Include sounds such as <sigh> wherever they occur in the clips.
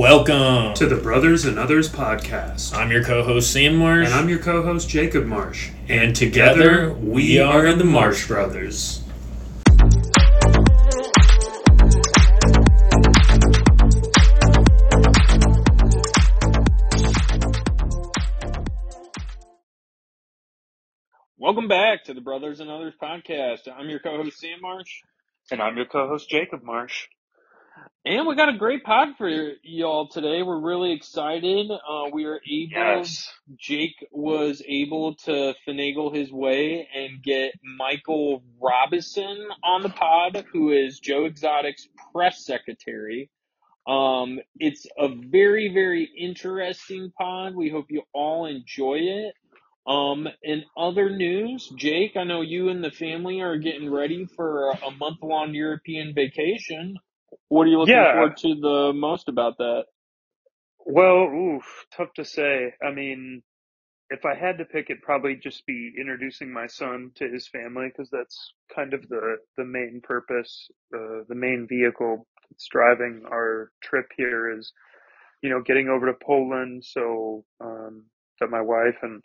Welcome to the Brothers and Others podcast. I'm your co-host Sam Marsh, And I'm your co host Jacob Marsh. and together we are the Marsh Brothers. Welcome back to the Brothers and Others podcast. I'm your co-host Sam Marsh, And I'm your co host Jacob Marsh. And we got a great pod for y'all today. We're really excited. Uh, we are able. yes. Jake was able to finagle his way and get Michael Robison on the pod, who is Joe Exotic's press secretary. Um, it's a very, very interesting pod. We hope you all enjoy it. Um, in other news, Jake, I know you and the family are getting ready for a month long European vacation. What are you looking Yeah. forward to the most about that? Well, oof, tough to say. I mean, if I had to pick, it'd probably just be introducing my son to his family because that's kind of the the main purpose, uh, the main vehicle that's driving our trip here is, you know, getting over to Poland so um, that my wife and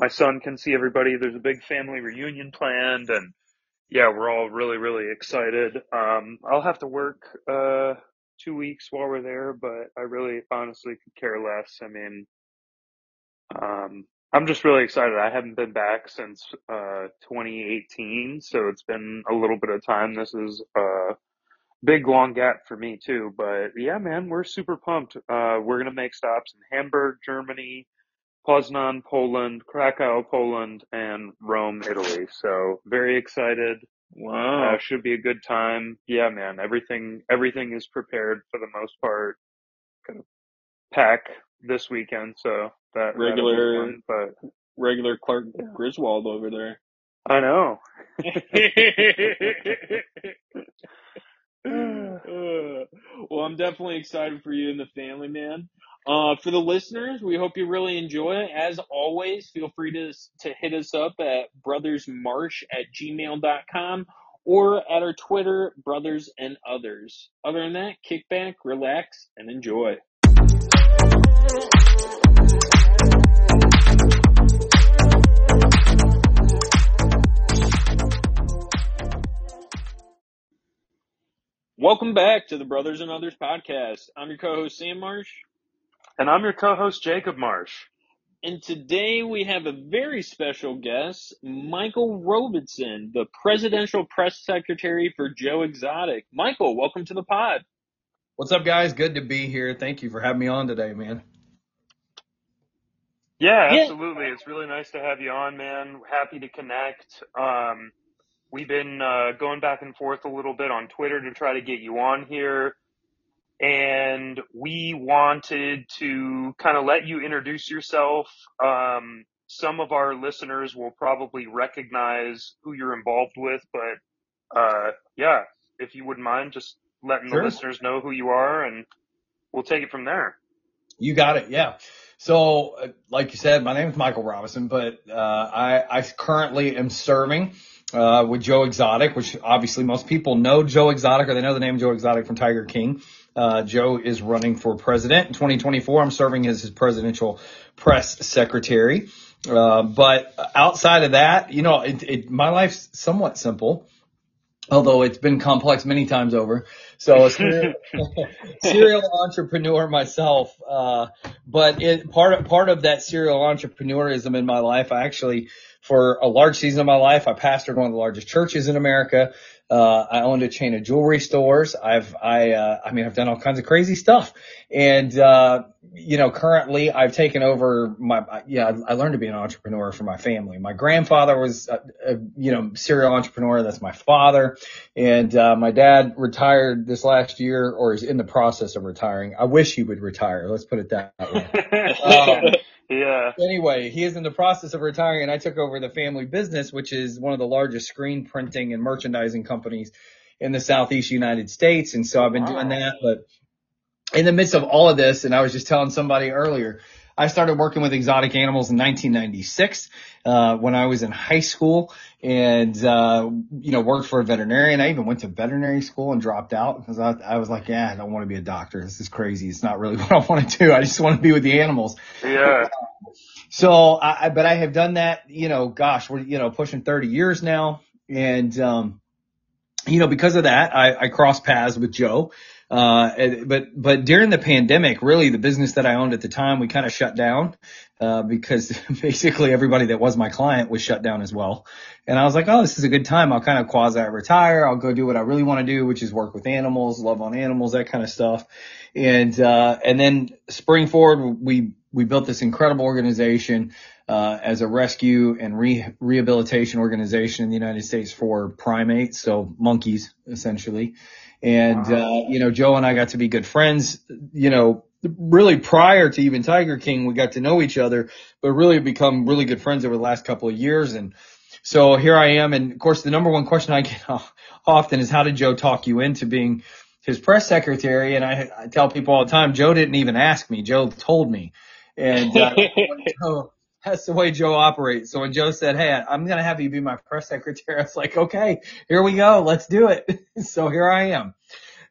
my son can see everybody. There's a big family reunion planned, and yeah, we're all really really excited. Um, I'll have to work uh, two weeks while we're there, but I really honestly could care less. I mean. Um, I'm just really excited. I haven't been back since uh 2018, so it's been a little bit of time. This is a big long gap for me too, but yeah, man, we're super pumped. Uh we're gonna make stops in Hamburg, Germany, Poznan, Poland, Krakow, Poland, and Rome, Italy. So very excited. Wow. Uh, should be a good time. Yeah, man, everything everything is prepared for the most part. Gonna pack this weekend, so that Regular- fun, but Regular Clark Griswold over there. I know. <laughs> <laughs> <sighs> Well, I'm definitely excited for you and the family, man. Uh, for the listeners, we hope you really enjoy it. As always, feel free to, to hit us up at brothersmarsh at gmail.com or at our Twitter, Brothers and Others. Other than that, kick back, relax, and enjoy. Welcome back to the Brothers and Others podcast. I'm your co-host Sam Marsh. And I'm your co-host Jacob Marsh. And today we have a very special guest, Michael Robison, the presidential press secretary for Joe Exotic. Michael, welcome to the pod. What's up, guys? Good to be here. Thank you for having me on today, man. Yeah, Yeah. absolutely. It's really nice to have you on, man. Happy to connect. Um, we've been uh, going back and forth a little bit on Twitter to try to get you on here. And we wanted to kind of let you introduce yourself. Um, some of our listeners will probably recognize who you're involved with, but uh, yeah, if you wouldn't mind just letting Sure. the listeners know who you are, and we'll take it from there. You got it. Yeah. So, uh, like you said, my name is Michael Robison, but uh, I, I currently am serving uh, with Joe Exotic, which obviously most people know Joe Exotic or they know the name Joe Exotic from Tiger King. Uh, Joe is running for president in 2024. I'm serving as his presidential press secretary. Uh, but outside of that, you know, it, it, my life's somewhat simple. Although it's been complex many times over. So a serial, <laughs> serial entrepreneur myself. Uh, but it, part of, part of that serial entrepreneurism in my life, I actually, for a large season of my life, I pastored one of the largest churches in America. Uh, I owned a chain of jewelry stores. I've, I, uh, I mean, I've done all kinds of crazy stuff. And, uh, you know, currently I've taken over my, yeah, I learned to be an entrepreneur for my family. My grandfather was, a, a, you know, serial entrepreneur. That's my father. And, uh, my dad retired this last year or is in the process of retiring. I wish he would retire. Let's put it that way. <laughs> Um, yeah. anyway, he is in the process of retiring and I took over the family business, which is one of the largest screen printing and merchandising companies in the Southeast United States. And so I've been Wow. doing that, but in the midst of all of this, and I was just telling somebody earlier, I started working with exotic animals in 1996, uh, when I was in high school and, uh, you know, worked for a veterinarian. I even went to veterinary school and dropped out because I, I was like, yeah, I don't want to be a doctor. This is crazy. It's not really <laughs> what I want to do. I just want to be with the animals. Yeah. So I, but I have done that, you know, gosh, we're, you know, pushing 30 years now. And, um, you know, because of that, I, I crossed paths with Joe. Uh, but, but during the pandemic, really the business that I owned at the time, we kind of shut down, uh, because <laughs> basically everybody that was my client was shut down as well. And I was like, oh, this is a good time. I'll kind of quasi retire. I'll go do what I really want to do, which is work with animals, love on animals, that kind of stuff. And, uh, and then spring forward, we, we built this incredible organization, uh, as a rescue and re- rehabilitation organization in the United States for primates. So monkeys essentially. And, uh, you know, Joe and I got to be good friends, you know, really prior to even Tiger King, we got to know each other, but really become really good friends over the last couple of years. And so here I am. And of course, the number one question I get <laughs> often is how did Joe talk you into being his press secretary? And I, I tell people all the time, Joe didn't even ask me. Joe told me. And, uh, <laughs> Joe, that's the way Joe operates. So when Joe said, Hey, I'm going to have you be my press secretary, <laughs> I was like, okay, here we go. Let's do it. <laughs> so here I am.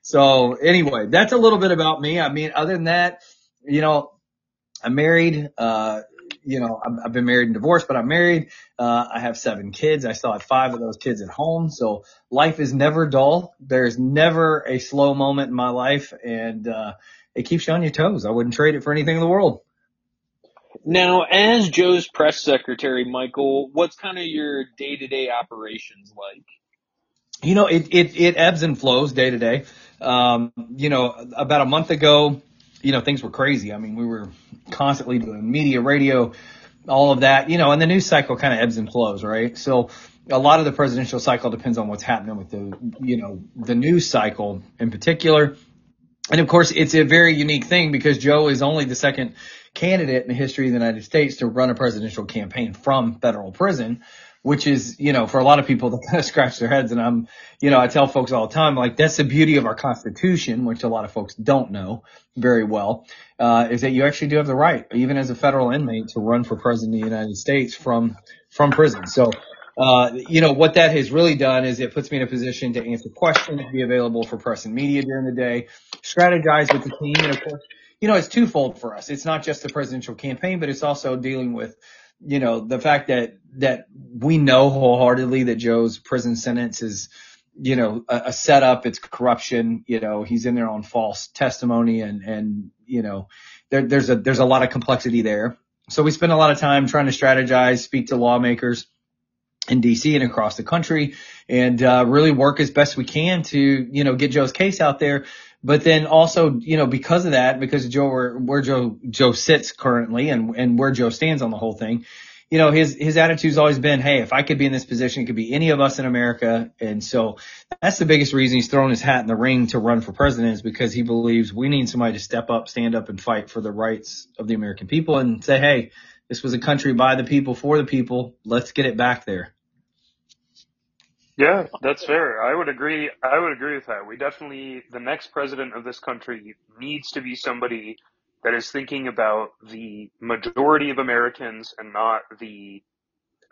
So anyway, that's a little bit about me. I mean, other than that, you know, I'm married, uh, you know, I've been married and divorced, but I'm married. Uh, I have seven kids. I still have five of those kids at home. So life is never dull. There's never a slow moment in my life and, uh, it keeps you on your toes. I wouldn't trade it for anything in the world. Now, as Joe's press secretary, Michael, what's kind of your day to day operations like? You know, it, it, it ebbs and flows day to day. Um, you know, about a month ago, you know, things were crazy. I mean, we were constantly doing media, radio, all of that, you know, and the news cycle kind of ebbs and flows, right? So a lot of the presidential cycle depends on what's happening with the, you know, the news cycle in particular. And of course, it's a very unique thing because Joe is only the second candidate in the history of the United States to run a presidential campaign from federal prison, which is, you know, for a lot of people <laughs> that kind of scratch their heads. And I'm, you know, I tell folks all the time, like, that's the beauty of our constitution, which a lot of folks don't know very well, uh, is that you actually do have the right, even as a federal inmate, to run for president of the United States from, from prison. So, uh, you know, what that has really done is it puts me in a position to answer questions, be available for press and media during the day, strategize with the team, and of course, you know, it's twofold for us. It's not just the presidential campaign, but it's also dealing with, you know, the fact that, that we know wholeheartedly that Joe's prison sentence is, you know, a, a setup. It's corruption. You know, he's in there on false testimony and, and, you know, there, there's a, there's a lot of complexity there. So we spend a lot of time trying to strategize, speak to lawmakers in DC and across the country and, uh, really work as best we can to, you know, get Joe's case out there but then also, you know, because of that, because Joe, where, where Joe, Joe sits currently and, and where Joe stands on the whole thing, you know, his, his attitude's always been, Hey, if I could be in this position, it could be any of us in America. And so that's the biggest reason he's throwing his hat in the ring to run for president is because he believes we need somebody to step up, stand up and fight for the rights of the American people and say, Hey, this was a country by the people for the people. Let's get it back there. Yeah, that's fair. I would agree. I would agree with that. We definitely, the next president of this country needs to be somebody that is thinking about the majority of Americans and not the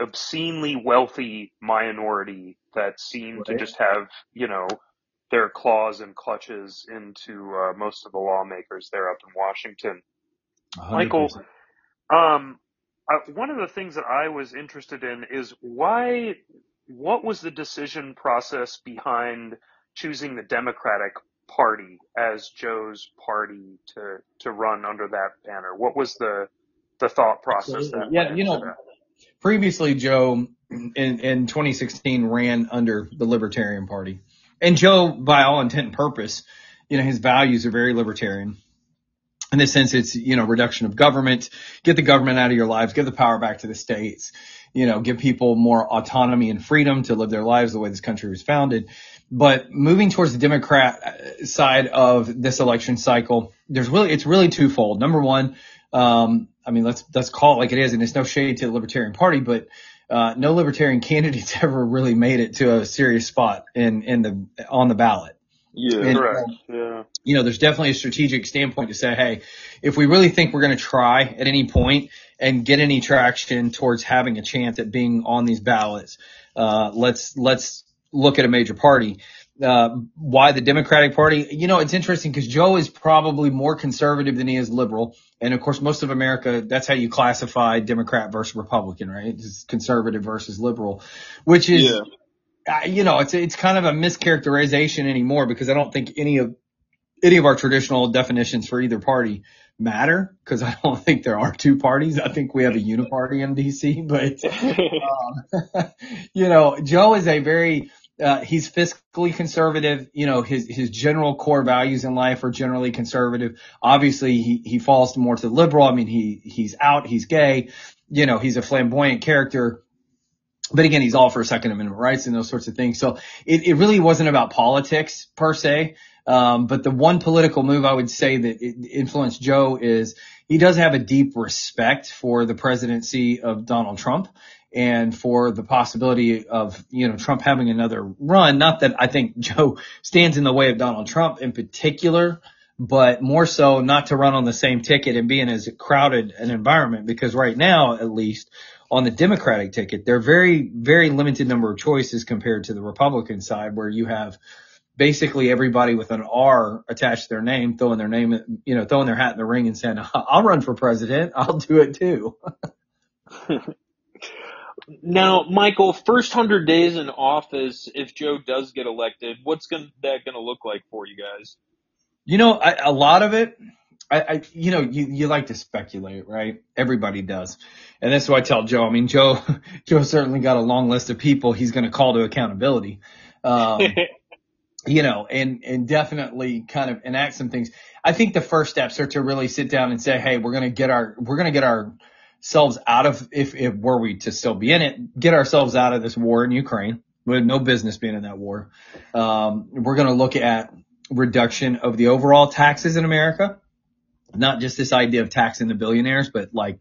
obscenely wealthy minority that seem right. to just have, you know, their claws and clutches into uh, most of the lawmakers there up in Washington. 100%. Michael, um, uh, one of the things that I was interested in is why what was the decision process behind choosing the Democratic Party as Joe's party to to run under that banner? What was the the thought process that yeah you know that? previously Joe in in 2016 ran under the Libertarian Party and Joe by all intent and purpose you know his values are very libertarian in this sense it's you know reduction of government get the government out of your lives give the power back to the states you know, give people more autonomy and freedom to live their lives the way this country was founded. But moving towards the Democrat side of this election cycle, there's really, it's really twofold. Number one, um, I mean, let's, let's call it like it is. And it's no shade to the Libertarian Party, but, uh, no Libertarian <laughs> candidates ever really made it to a serious spot in, in the, on the ballot. Yeah, And, Correct. Yeah. you know, there's definitely a strategic standpoint to say, hey, if we really think we're going to try at any point and get any traction towards having a chance at being on these ballots, uh, let's let's look at a major party. Uh, why the Democratic Party? You know, it's interesting because Joe is probably more conservative than he is liberal, and of course, most of America that's how you classify Democrat versus Republican, right? It's conservative versus liberal, which is Yeah. Uh, you know, it's it's kind of a mischaracterization anymore because I don't think any of any of our traditional definitions for either party matter because I don't <laughs> think there are two parties. I think we have a uniparty in DC, but <laughs> um, <laughs> you know, Joe is a very uh, he's fiscally conservative. You know, his his general core values in life are generally conservative. Obviously, he he falls more to the liberal. I mean, he he's out, he's gay. You know, he's a flamboyant character but again, he's all for Second Amendment rights and those sorts of things. So it, it really wasn't about politics per se. Um, but the one political move I would say that influenced Joe is he does have a deep respect for the presidency of Donald Trump and for the possibility of, you know, Trump having another run. Not that I think <laughs> Joe stands in the way of Donald Trump in particular, but more so not to run on the same ticket and be in as crowded an environment because right now, at least, on the Democratic ticket, there are very, very limited number of choices compared to the Republican side where you have basically everybody with an R attached to their name, throwing their name, you know, throwing their hat in the ring and saying, I'll run for president. I'll do it too. <laughs> Now, Michael, first hundred days in office, if Joe does get elected, what's gonna, that going to look like for you guys? You know, I, a lot of it, I, I, you know, you, you like to speculate, right? Everybody does. And that's what I tell Joe. I mean, Joe, <laughs> Joe certainly got a long list of people he's going to call to accountability. Um, <laughs> you know, and, and definitely kind of enact some things. I think the first steps are to really sit down and say, Hey, we're going to get our, we're going to get ourselves out of, if, if were we to still be in it, get ourselves out of this war in Ukraine. We have no business being in that war. Um, we're going to look at reduction of the overall taxes in America. Not just this idea of taxing the billionaires, but like,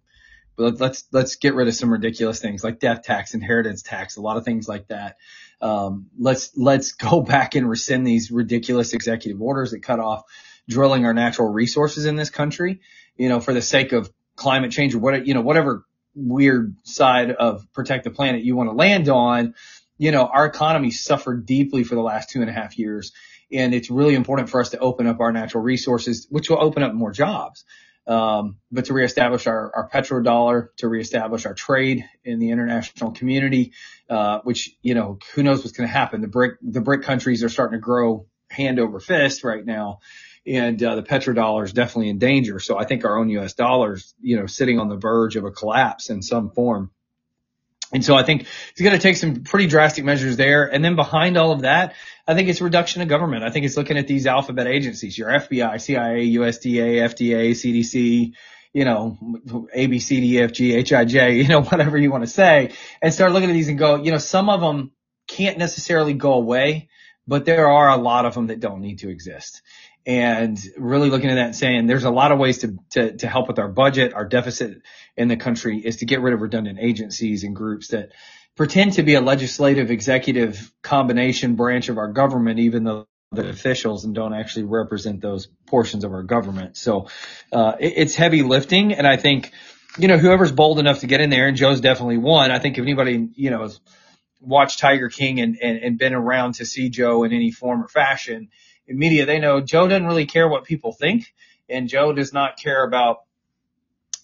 let's, let's get rid of some ridiculous things like death tax, inheritance tax, a lot of things like that. Um, let's, let's <laughs> go back and rescind these ridiculous executive orders that cut off drilling our natural resources in this country, you know, for the sake of climate change or what, you know, whatever weird side of protect the planet you want to land on. You know, our economy suffered deeply for the last two and a half years. And it's really important for us to open up our natural resources, which will open up more jobs. Um, but to reestablish our, our petrodollar, to reestablish our trade in the international community, uh, which, you know, who knows what's going to happen. The brick, the brick countries are starting to grow hand over fist right now. And, uh, the petrodollar is definitely in danger. So I think our own U.S. dollars, you know, sitting on the verge of a collapse in some form. And so I think it's going to take some pretty drastic measures there. And then behind all of that, I think it's reduction of government. I think it's looking at these alphabet agencies, your FBI, CIA, USDA, FDA, CDC, you know, A, B, C, D, F, G, H, I, J, <laughs> you know, whatever you want to say and start looking at these and go, you know, some of them can't necessarily go away, but there are a lot of them that don't need to exist and really looking at that and saying there's a lot of ways to, to, to help with our budget, our deficit in the country is to get rid of redundant agencies and groups that pretend to be a legislative executive combination branch of our government, even though the officials and don't actually represent those portions of our government. So, uh, it, it's heavy lifting. And I think, you know, whoever's bold enough to get in there and Joe's definitely one. I think if anybody, you know, has watched Tiger King and, and, and been around to see Joe in any form or fashion, media, they know Joe doesn't really care what people think, and Joe does not care about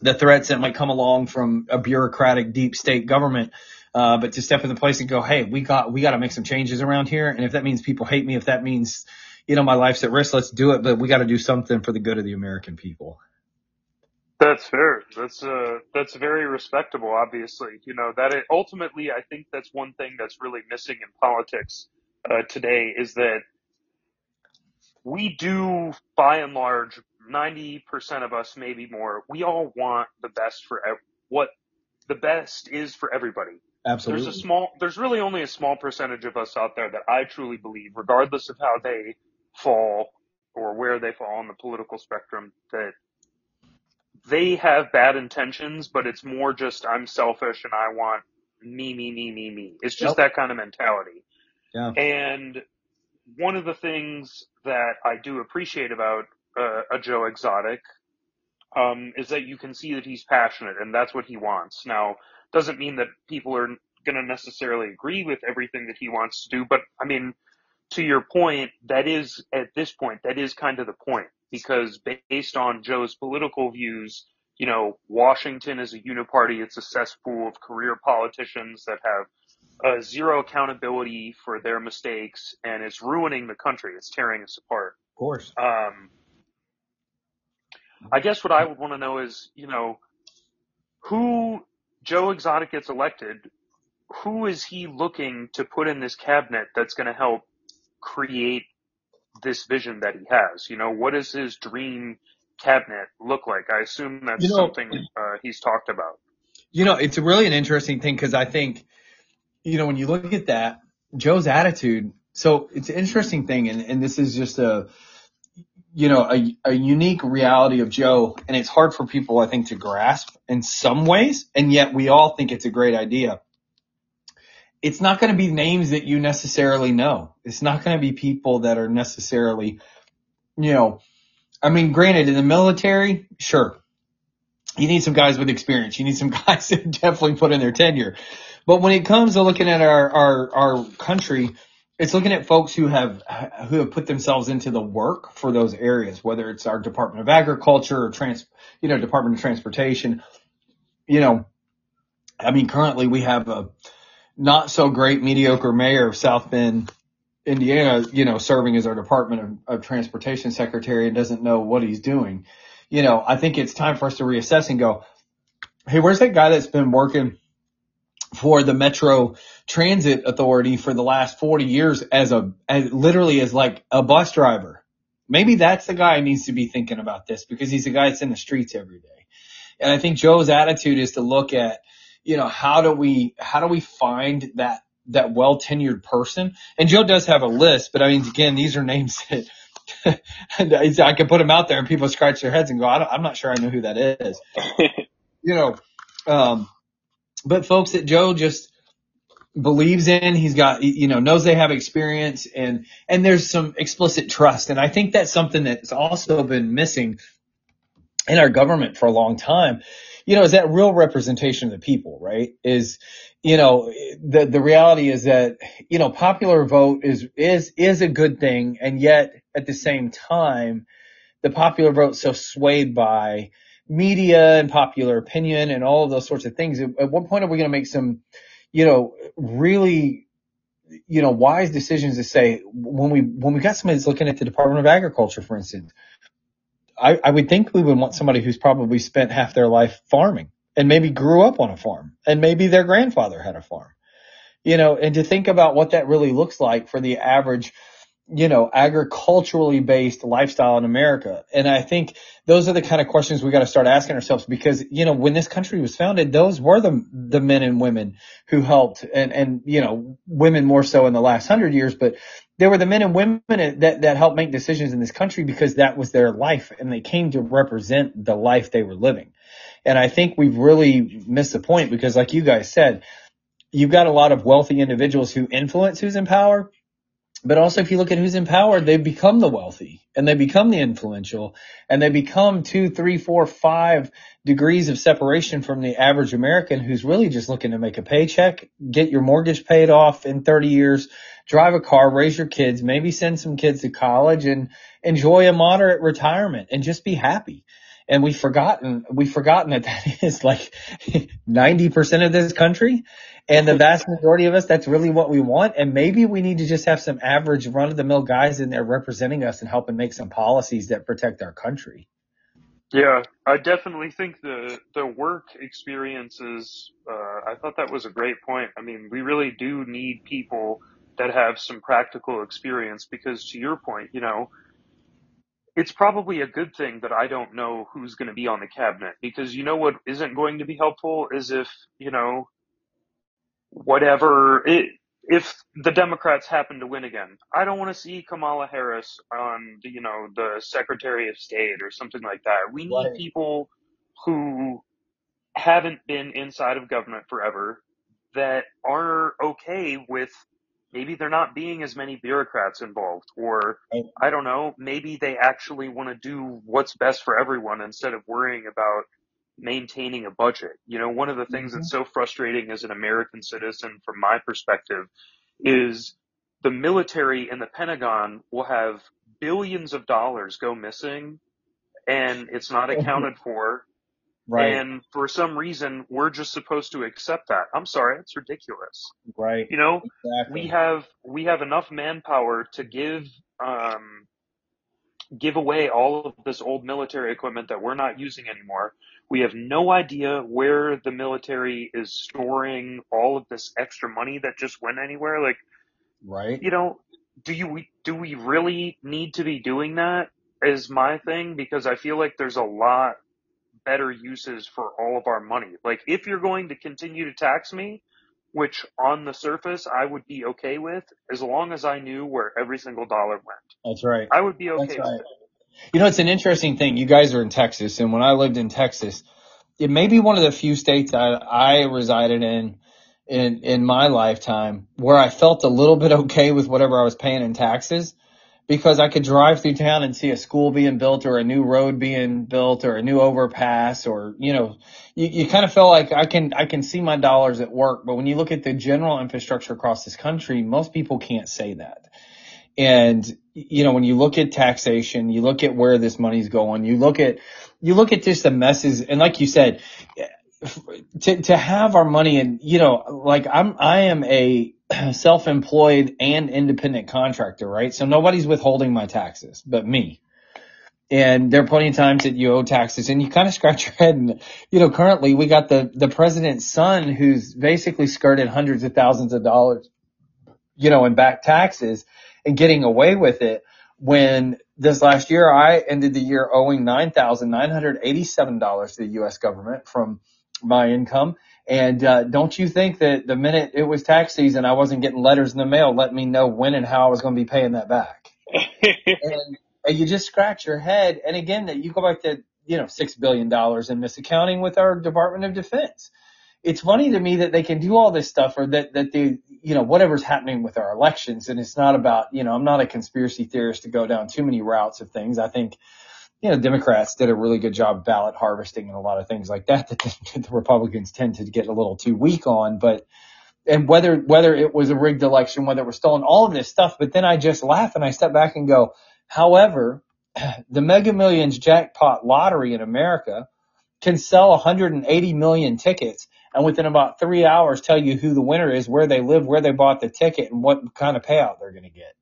the threats that might come along from a bureaucratic deep state government. Uh, but to step in the place and go, hey, we got we got to make some changes around here, and if that means people hate me, if that means you know my life's at risk, let's do it. But we got to do something for the good of the American people. That's fair. That's uh that's very respectable. Obviously, you know that it, ultimately, I think that's one thing that's really missing in politics uh, today is that we do, by and large, 90% of us, maybe more, we all want the best for ev- what the best is for everybody. Absolutely. There's a small, there's really only a small percentage of us out there that I truly believe, regardless of how they fall or where they fall on the political spectrum, that they have bad intentions, but it's more just I'm selfish and I want me, me, me, me, me. It's just Yep. that kind of mentality. Yeah. And one of the things that I do appreciate about uh, a Joe Exotic um, is that you can see that he's passionate and that's what he wants. Now, doesn't mean that people are going to necessarily agree with everything that he wants to do, but I mean, to your point, that is at this point, that is kind of the point because based on Joe's political views, you know, Washington is a uniparty. It's a cesspool of career politicians that have uh, zero accountability for their mistakes, and it's ruining the country. It's tearing us apart. Of course. Um, I guess what I would want to know is, you know, who Joe Exotic gets elected, who is he looking to put in this cabinet that's going to help create this vision that he has? You know, what does his dream cabinet look like? I assume that's you know, something uh, he's talked about. You know, it's really an interesting thing because I think, you know, when you look at that, Joe's attitude. So it's an interesting thing, and, and this is just a, you know, a, a unique reality of Joe, and it's hard for people, I think, to grasp in some ways, and yet we all think it's a great idea it's not going to be names that you necessarily know. It's not going to be people that are necessarily, you know, I mean, granted, in the military, sure, you need some guys with experience. You need some <laughs> guys that definitely put in their tenure. But when it comes to looking at our, our, our country, it's looking at folks who have, who have put themselves into the work for those areas, whether it's our Department of Agriculture or trans, you know, Department of Transportation. You know, I mean, currently we have a, not so great mediocre mayor of South Bend, Indiana, you know, serving as our Department of, of Transportation Secretary and doesn't know what he's doing. You know, I think it's time for us to reassess and go, Hey, where's that guy that's been working for the Metro Transit Authority for the last 40 years as a, as literally as like a bus driver? Maybe that's the guy who needs to be thinking about this because he's the guy that's in the streets every day. And I think Joe's attitude is to look at, you know, how do we, how do we find that, that well tenured person? And Joe does have a list, but I mean, again, these are names <laughs> that, I can put them out there and people scratch their heads and go, I am not sure I know who that is. <laughs> you know, um, but folks that Joe just believes in, he's got, you know, knows they have experience and, and there's some explicit trust. And I think that's something that's also been missing in our government for a long time you know, is that real representation of the people, right? Is, you know, the, the reality is that, you know, popular vote is, is, is a good thing. And yet at the same time, the popular vote so swayed by media and popular opinion and all of those sorts of things. At what point are we going to make some, you know, really, you know, wise decisions to say when we, when we got somebody that's looking at the Department of Agriculture, for instance, I, I would think we would want somebody who's probably spent half their life farming and maybe grew up on a farm and maybe their grandfather had a farm, you know, and to think about what that really looks like for the average, you know, agriculturally based lifestyle in America. And I think those are the kind of questions we got to start asking ourselves because, you know, when this country was founded, those were the, the men and women who helped and, and, you know, women more so in the last hundred years, but they were the men and women that, that helped make decisions in this country because that was their life and they came to represent the life they were living. And I think we've really missed the point because like you guys said, you've got a lot of wealthy individuals who influence who's in power. But also if you look at who's in power, they become the wealthy and they become the influential and they become two, three, four, five degrees of separation from the average American who's really just looking to make a paycheck, get your mortgage paid off in 30 years, drive a car, raise your kids, maybe send some kids to college and enjoy a moderate retirement and just be happy. And we've forgotten, we've forgotten that that <laughs> is like 90% of this country and the vast majority of us, that's really what we want. And maybe we need to just have some average run of the mill guys in there representing us and helping make some policies that protect our country. Yeah, I definitely think the the work experiences. Uh, I thought that was a great point. I mean, we really do need people that have some practical experience because to your point, you know, it's probably a good thing that I don't know who's going to be on the cabinet because you know what isn't going to be helpful is if, you know, whatever it, if the Democrats happen to win again, I don't want to see Kamala Harris on the, you know, the Secretary of State or something like that. We need right. people who haven't been inside of government forever that are okay with maybe they're not being as many bureaucrats involved or I don't know, maybe they actually want to do what's best for everyone instead of worrying about maintaining a budget. You know, one of the things mm-hmm. that's so frustrating as an American citizen from my perspective is the military and the Pentagon will have billions of dollars go missing and it's not <laughs> accounted for. Right. And for some reason, we're just supposed to accept that. I'm sorry, it's ridiculous. Right. You know, exactly. we have we have enough manpower to give um, give away all of this old military equipment that we're not using anymore. We have no idea where the military is storing all of this extra money that just went anywhere. Like, right? You know, do you do we really need to be doing that? Is my thing because I feel like there's a lot better uses for all of our money. Like, if you're going to continue to tax me, which on the surface I would be okay with, as long as I knew where every single dollar went. That's right. I would be okay right. You know, it's an interesting thing. You guys are in Texas, and when I lived in Texas, it may be one of the few states I, I resided in in in my lifetime where I felt a little bit okay with whatever I was paying in taxes because I could drive through town and see a school being built or a new road being built or a new overpass or, you know, you, you kind of felt like I can, I can see my dollars at work. But when you look at the general infrastructure across this country, most people can't say that. And, you know, when you look at taxation, you look at where this money's going, you look at, you look at just the messes. And like you said, to, to have our money and, you know, like I'm, I am a <clears throat> self-employed and independent contractor, right? So nobody's withholding my taxes but me. And there are plenty of times that you owe taxes and you kind of scratch your head and, you know, currently we got the, the president's son who's basically skirted hundreds of thousands of dollars, you know, in back taxes and getting away with it when this last year I ended the year owing $9,987 to the U.S. government from my income. And uh, don't you think that the minute it was tax season, I wasn't getting letters in the mail letting me know when and how I was going to be paying that back? <laughs> and, and you just scratch your head. And again, that you go back to you know six billion dollars in misaccounting with our Department of Defense. It's funny to me that they can do all this stuff, or that that they you know whatever's happening with our elections, and it's not about you know I'm not a conspiracy theorist to go down too many routes of things. I think you know, Democrats did a really good job ballot harvesting and a lot of things like that <laughs> that the Republicans tend to get a little too weak on. But, and whether, whether it was a rigged election, whether it was stolen, all of this stuff. But then I just laugh and I step back and go, however, <clears throat> the mega millions jackpot lottery in America can sell 180 million tickets and within about three hours tell you who the winner is, where they live, where they bought the ticket and what kind of payout they're going to get.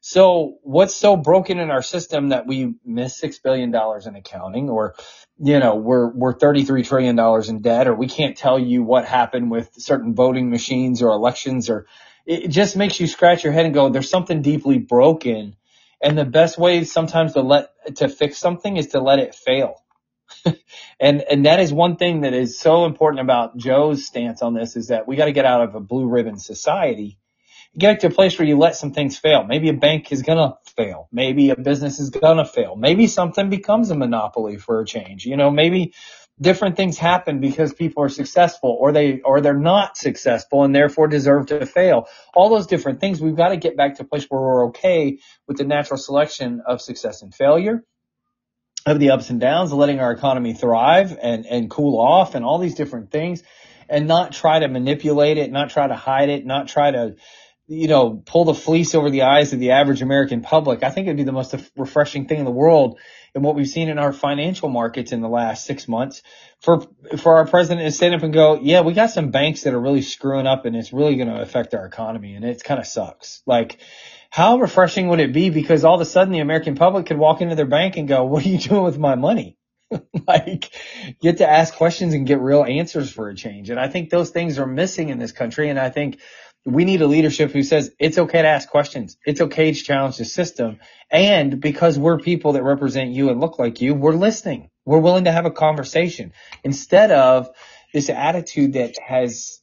So what's so broken in our system that we miss six billion dollars in accounting or, you know, we're, we're $33 trillion in debt or we can't tell you what happened with certain voting machines or elections or it just makes you scratch your head and go, there's something deeply broken. And the best way sometimes to let, to fix something is to let it fail. And, and that is one thing that is so important about Joe's stance on this is that we got to get out of a blue ribbon society get to a place where you let some things fail. Maybe a bank is gonna fail. Maybe a business is gonna fail. Maybe something becomes a monopoly for a change. You know, maybe different things happen because people are successful or they, or they're not successful and therefore deserve to fail. All those different things. We've got to get back to a place where we're okay with the natural selection of success and failure of the ups and downs, letting our economy thrive and, and cool off and all these different things and not try to manipulate it, not try to hide it, not try to, you know, pull the fleece over the eyes of the average American public. I think it'd be the most refreshing thing in the world and what we've seen in our financial markets in the last six months for, for our president to stand up and go, yeah, we got some banks that are really screwing up and it's really going to affect our economy and it kind of sucks. Like, how refreshing would it be? Because all of a sudden the American public could walk into their bank and go, what are you <laughs> doing with my money? <laughs> like get to ask questions and get real answers for a change. And I think those things are missing in this country. And I think we need a leadership who says it's okay to ask questions. It's okay to challenge the system. And because we're people that represent you and look like you, we're listening. We're willing to have a conversation instead of this attitude that has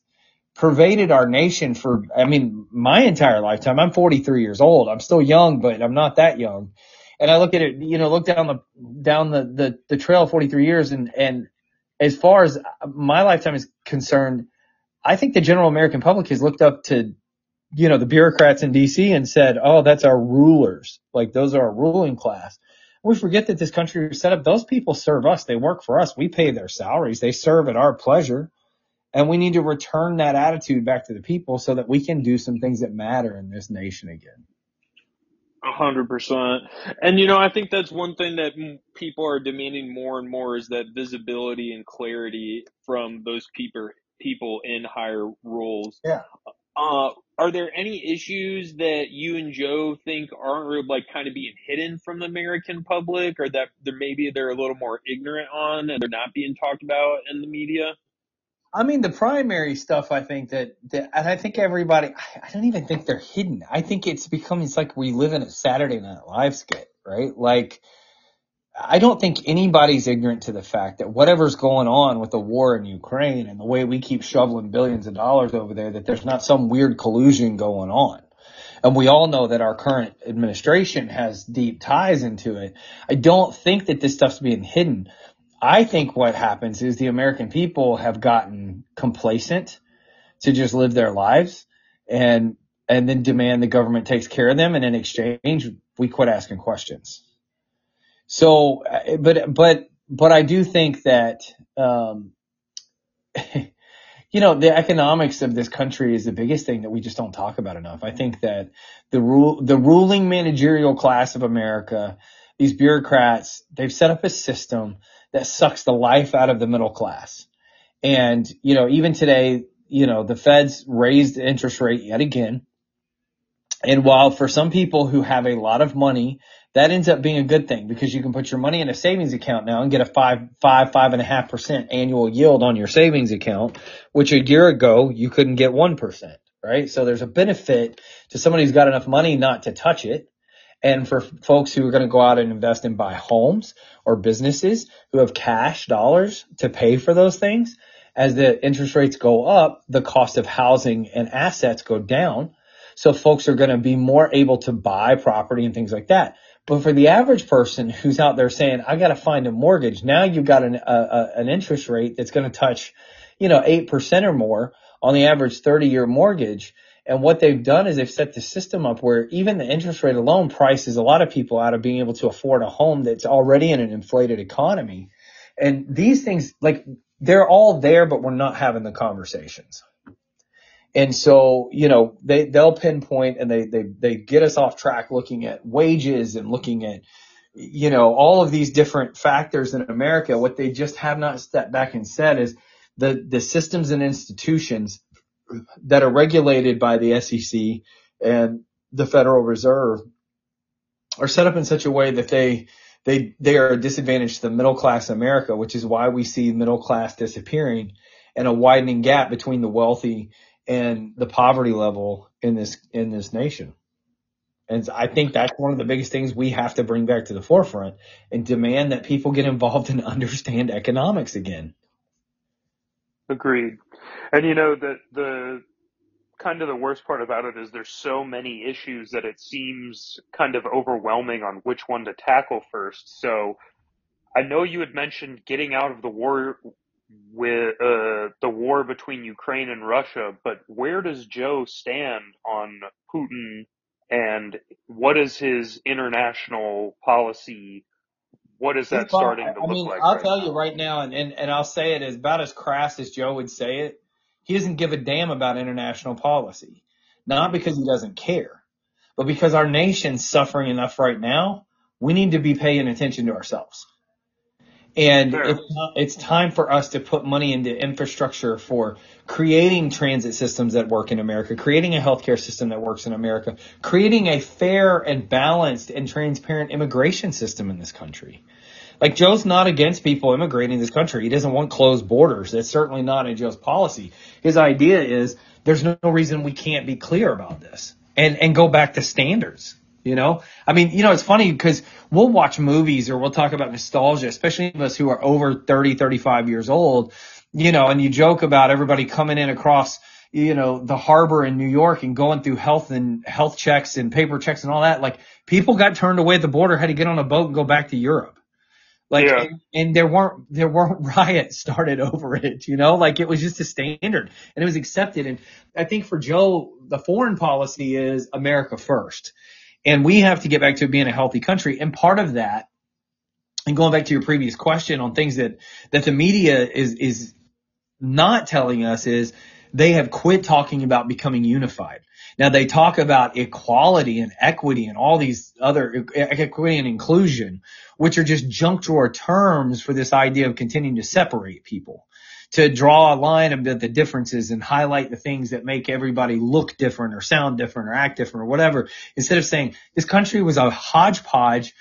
pervaded our nation for, I mean, my entire lifetime. I'm 43 years old. I'm still young, but I'm not that young. And I look at it, you know, look down the, down the, the, the trail 43 years and, and as far as my lifetime is concerned, I think the general American public has looked up to you know, the bureaucrats in DC and said, oh, that's our rulers. Like those are our ruling class. We forget that this country was set up. Those people serve us. They work for us. We pay their salaries. They serve at our pleasure. And we need to return that attitude back to the people so that we can do some things that matter in this nation again. A hundred percent. And you know, I think that's one thing that people are demanding more and more is that visibility and clarity from those people people in higher roles. Yeah. Uh, are there any issues that you and Joe think aren't like kind of being hidden from the American public, or that there maybe they're a little more ignorant on and they're not being talked about in the media? I mean, the primary stuff, I think that, that and I think everybody, I, I don't even think they're hidden. I think it's become, it's like we live in a Saturday Night Live skit, right? Like, I don't think anybody's ignorant to the fact that whatever's going on with the war in Ukraine and the way we keep shoveling billions of dollars over there, that there's not some weird collusion going on. And we all know that our current administration has deep ties into it. I don't think that this stuff's being hidden. I think what happens is the American people have gotten complacent to just live their lives and, and then demand the government takes care of them. And in exchange, we quit asking questions. So, but, but, but I do think that, um, <laughs> you know, the economics of this country is the biggest thing that we just don't talk about enough. I think that the rule, the ruling managerial class of America, these bureaucrats, they've set up a system that sucks the life out of the middle class. And, you know, even today, you know, the feds raised the interest rate yet again. And while for some people who have a lot of money, that ends up being a good thing because you can put your money in a savings account now and get a five, five, five and a half percent annual yield on your savings account, which a year ago you couldn't get 1%, right? So there's a benefit to somebody who's got enough money not to touch it. And for folks who are going to go out and invest and buy homes or businesses who have cash dollars to pay for those things, as the interest rates go up, the cost of housing and assets go down. So folks are going to be more able to buy property and things like that. But for the average person who's out there saying, I got to find a mortgage, now you've got an, a, a, an interest rate that's going to touch, you know, 8% or more on the average 30 year mortgage. And what they've done is they've set the system up where even the interest rate alone prices a lot of people out of being able to afford a home that's already in an inflated economy. And these things, like, they're all there, but we're not having the conversations. And so, you know, they, they'll pinpoint and they, they, they get us off track looking at wages and looking at, you know, all of these different factors in America. What they just have not stepped back and said is the, the systems and institutions that are regulated by the SEC and the Federal Reserve are set up in such a way that they they they are a disadvantage to the middle class America, which is why we see middle class disappearing and a widening gap between the wealthy and the poverty level in this in this nation. And I think that's one of the biggest things we have to bring back to the forefront and demand that people get involved and <laughs> understand economics again. Agreed. And you know that the kind of the worst part about it is there's so many issues that it seems kind of overwhelming on which one to tackle first. So I know you had mentioned getting out of the war with uh, the war between Ukraine and Russia, but where does Joe stand on Putin and what is his international policy what is that starting to I look mean, like? I'll right tell now? you right now, and, and, and I'll say it as about as crass as Joe would say it. He doesn't give a damn about international policy. Not mm-hmm. because he doesn't care, but because our nation's suffering enough right now. We need to be paying attention to ourselves. And it's, it's time for us to put money into infrastructure for creating transit systems that work in America, creating a healthcare system that works in America, creating a fair and balanced and transparent immigration system in this country. Like Joe's not against people immigrating in this country. He doesn't want closed borders. That's certainly not in Joe's policy. His idea is there's no reason we can't be clear about this and, and go back to standards. You know, I mean, you know, it's funny because we'll watch movies or we'll talk about nostalgia, especially of us who are over 30, 35 years old, you know, and you joke about everybody coming in across, you know, the harbor in New York and going through health and health checks and paper checks and all that. Like people got turned away at the border, had to get on a boat and go back to Europe. Like, yeah. and, and, there weren't, there weren't <laughs> riots started over it, you know, like it was just a standard and it was accepted. And I think for Joe, the foreign policy is America first. And we have to get back to being a healthy country. And part of that, and going back to your previous question on things that, that the media is, is not telling us is they have quit talking about becoming unified. Now they talk about equality and equity and all these other equity and inclusion, which are just junk drawer terms for this idea of continuing to separate people, to draw a line of the, the differences and highlight the things that make everybody look different or sound different or act different or whatever, instead of saying this country was a hodgepodge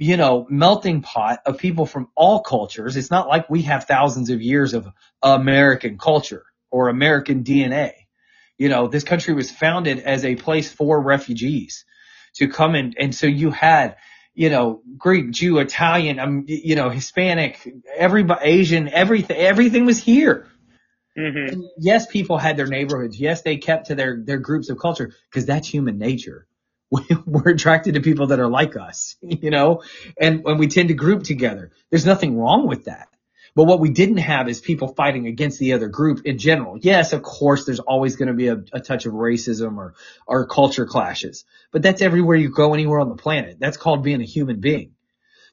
you know, melting pot of people from all cultures. It's not like we have thousands of years of American culture or American DNA. You know, this country was founded as a place for refugees to come in. And so you had, you know, Greek, Jew, Italian, um, you know, Hispanic, everybody, Asian, everything, everything was here. Mm-hmm. Yes, people had their neighborhoods. Yes, they kept to their, their groups of culture because that's human nature. <laughs> We're attracted to people that are like us, <laughs> you know, and when we tend to group together, there's nothing wrong with that. But what we didn't have is people fighting against the other group in general. Yes, of course, there's always going to be a, a, touch of racism or, or culture clashes, but that's everywhere you go anywhere on the planet. That's called being a human being.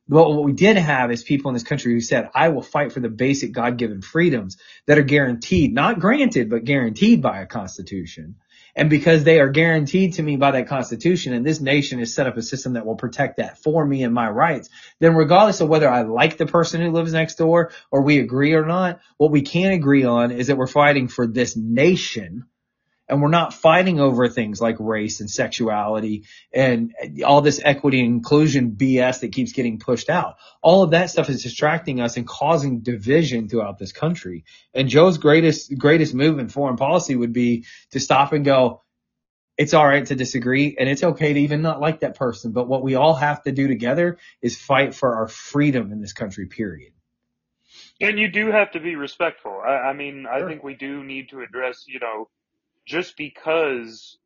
But what we did have is people in this country who said, I will fight for the basic God-given freedoms that are guaranteed, not granted, but guaranteed by a constitution and because they are guaranteed to me by that constitution and this nation has set up a system that will protect that for me and my rights, then regardless of whether I like the person who lives next door or we agree or not, what we can agree on is that we're fighting for this nation and we're not fighting over things like race and sexuality and all this equity and inclusion BS that keeps getting pushed out. All of that stuff is distracting us and causing division throughout this country. And Joe's greatest, greatest move in foreign policy would be to stop and go, it's all right to disagree and it's okay to even not like that person. But what we all have to do together is fight for our freedom in this country, period. And you do have to be respectful. I, I mean, I think we do need to address, you know, just because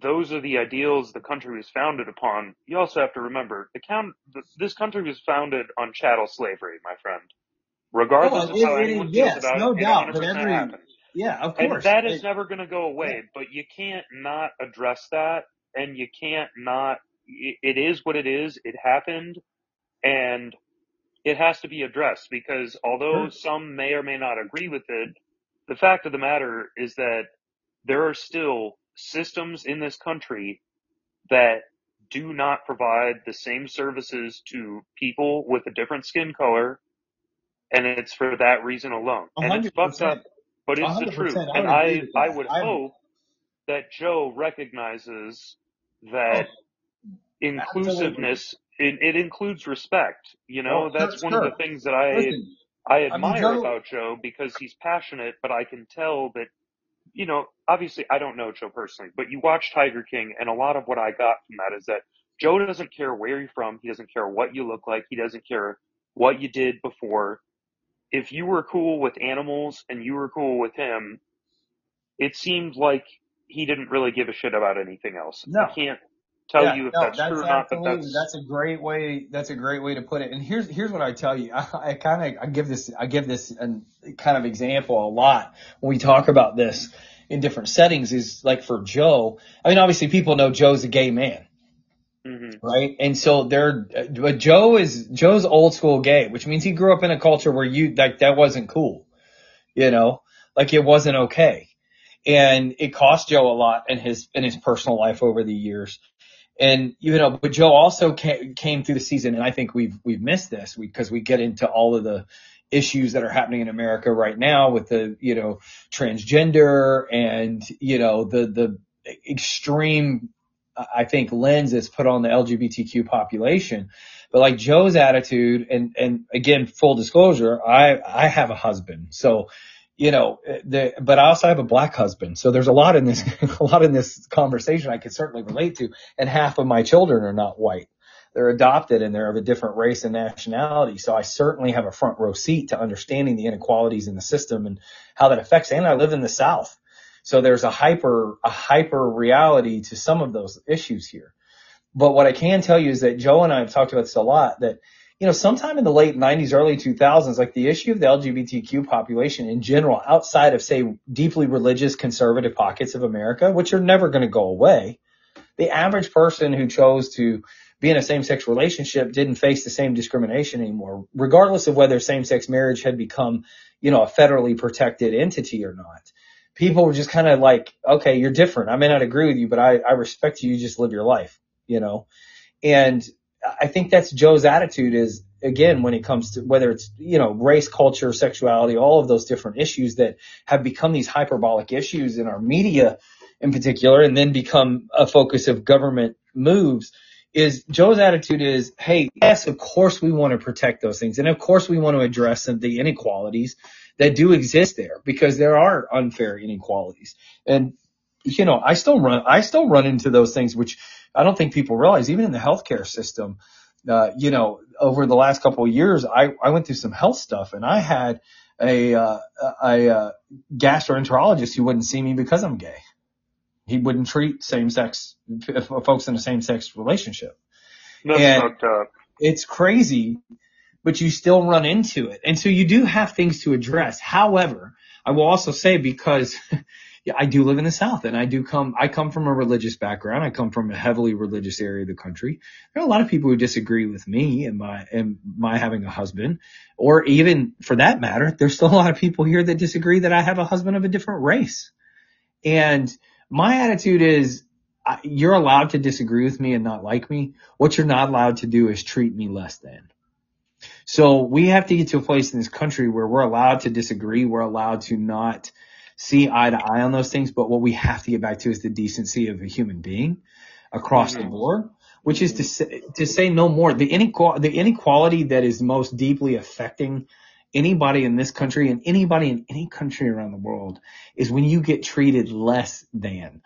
those are the ideals the country was founded upon, you also have to remember the count, this country was founded on chattel slavery, my friend. Regardless oh, of how it, anyone feels about no it, doubt, but every. Yeah, of course. And that is it, never going to go away, yeah. but you can't not address that and you can't not, it, it is what it is. It happened and it has to be addressed because although sure. some may or may not agree with it, the fact of the matter is that there are still systems in this country that do not provide the same services to people with a different skin color, and it's for that reason alone. 100%. And it's fucked up, but it's the truth. I and I, I would I'm, hope that Joe recognizes that oh, inclusiveness, it, it, includes respect. You know, oh, that's one of the things that I, Listen, I admire I mean, Joe, about Joe because he's passionate, but I can tell that you know, obviously I don't know Joe personally, but you watch Tiger King and a lot of what I got from that is that Joe doesn't care where you're from. He doesn't care what you look like. He doesn't care what you did before. If you were cool with animals and you were cool with him, it seemed like he didn't really give a shit about anything else. No. I can't tell yeah, you if no, that's, that's, true or not, but that's that's a great way. That's a great way to put it. And here's here's what I tell you. <laughs> I, I kind of I give this I give this an, kind of example a lot when we talk about this in different settings. Is like for Joe. I mean, obviously people know Joe's a gay man. Mm-hmm. Right. And so they're, but Joe is, Joe's old school gay, which means he grew up in a culture where you, like, that wasn't cool. You know, like it wasn't okay. And it cost Joe a lot in his, in his personal life over the years. And you know, but Joe also came, came through the season, and I think we've we've missed this because we, we get into all of the issues that are happening in America right now with the you know transgender and you know the the extreme I think lens that's put on the LGBTQ population. But like Joe's attitude, and and again, full disclosure, I I have a husband, so you know, the, but I also have a black husband. So there's a lot in this, <laughs> a lot in this conversation I could certainly relate to. And half of my children are not white. They're adopted and they're of a different race and nationality. So I certainly have a front row seat to understanding the inequalities in the system and how that affects. And I live in the South. So there's a hyper, a hyper reality to some of those issues here. But what I can tell you is that Joe and I have talked about this a lot that you know, sometime in the late 90s, early 2000s, like the issue of the LGBTQ population in general, outside of say deeply religious conservative pockets of America, which are never going to go away, the average person who chose to be in a same-sex relationship didn't face the same discrimination anymore, regardless of whether same-sex marriage had become, you know, a federally protected entity or not. People were just kind of like, okay, you're different. I may not agree with you, but I, I respect you. You just live your life, you know? And I think that's Joe's attitude is again when it comes to whether it's you know race, culture, sexuality, all of those different issues that have become these hyperbolic issues in our media in particular, and then become a focus of government moves. Is Joe's attitude is, hey, yes, of course we want to protect those things, and of course we want to address the inequalities that do exist there because there are unfair inequalities, and you know I still run I still run into those things which I don't think people realize even in the healthcare system, uh, you know, over the last couple of years, I, I went through some health stuff and I had a, uh, a, a gastroenterologist who wouldn't see me because I'm gay. He wouldn't treat same sex <laughs> folks in a same sex relationship. That's and fucked up. It's crazy, but you still run into it. And so you do have things to address. However, I will also say because <laughs> I do live in the South and I do come, I come from a religious background. I come from a heavily religious area of the country. There are a lot of people who disagree with me and my, and my having a husband, or even for that matter, there's still a lot of people here that disagree that I have a husband of a different race. And my attitude is, you're allowed to disagree with me and not like me. What you're not allowed to do is treat me less than. So we have to get to a place in this country where we're allowed to disagree. We're allowed to not see eye to eye on those things, but what we have to get back to is the decency of a human being across mm-hmm. the board, which is to say, to say no more. The inequality, the inequality that is most deeply affecting anybody in this country and anybody in any country around the world is when you get treated less than.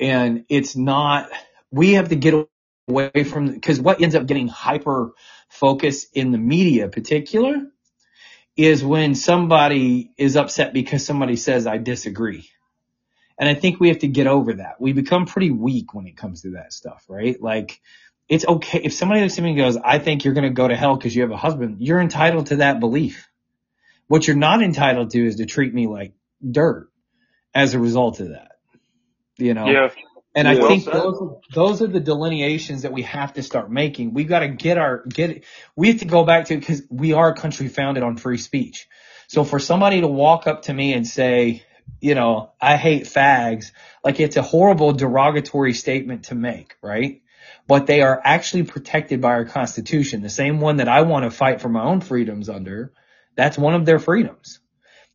And it's not, we have to get away from, because what ends up getting hyper focus in the media particular is when somebody is upset because somebody says I disagree. And I think we have to get over that. We become pretty weak when it comes to that stuff, right? Like it's okay. If somebody looks at me and goes, I think you're going to go to hell because you have a husband, you're entitled to that belief. What you're not entitled to is to treat me like dirt as a result of that. You know? Yeah. And I think those, those are the delineations that we have to start making. We've got to get our, get, we have to go back to, cause we are a country founded on free speech. So for somebody to walk up to me and say, you know, I hate fags, like it's a horrible derogatory statement to make, right? But they are actually protected by our constitution, the same one that I want to fight for my own freedoms under. That's one of their freedoms.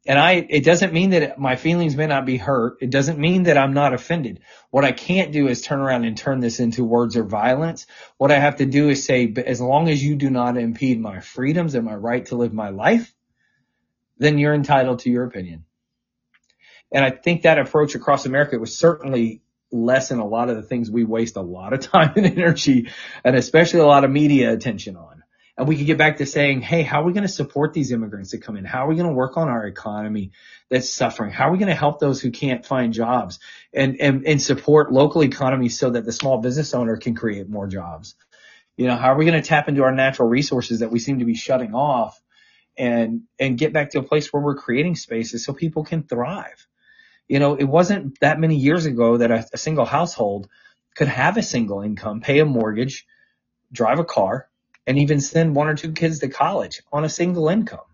And I, it doesn't mean that my feelings may not be hurt. It doesn't mean that I'm not offended. What I can't do is turn around and turn this into words of violence. What I have to do is say, as long as you do not impede my freedoms and my right to live my life, then you're entitled to your opinion. And I think that approach across America was certainly lessen a lot of the things we waste a lot of <laughs> time and energy and especially a lot of media attention on and we could get back to saying, hey, how are we going to support these immigrants that come in? How are we going to work on our economy that's suffering? How are we going to help those who can't find jobs and, and, and support local economies so that the small business owner can create more jobs? You know, how are we going to tap into our natural resources that we seem to be shutting off and, and get back to a place where we're creating spaces so people can thrive? You know, it wasn't that many years ago that a, a single household could have a single income, pay a mortgage, drive a car, and even send one or two kids to college on a single income.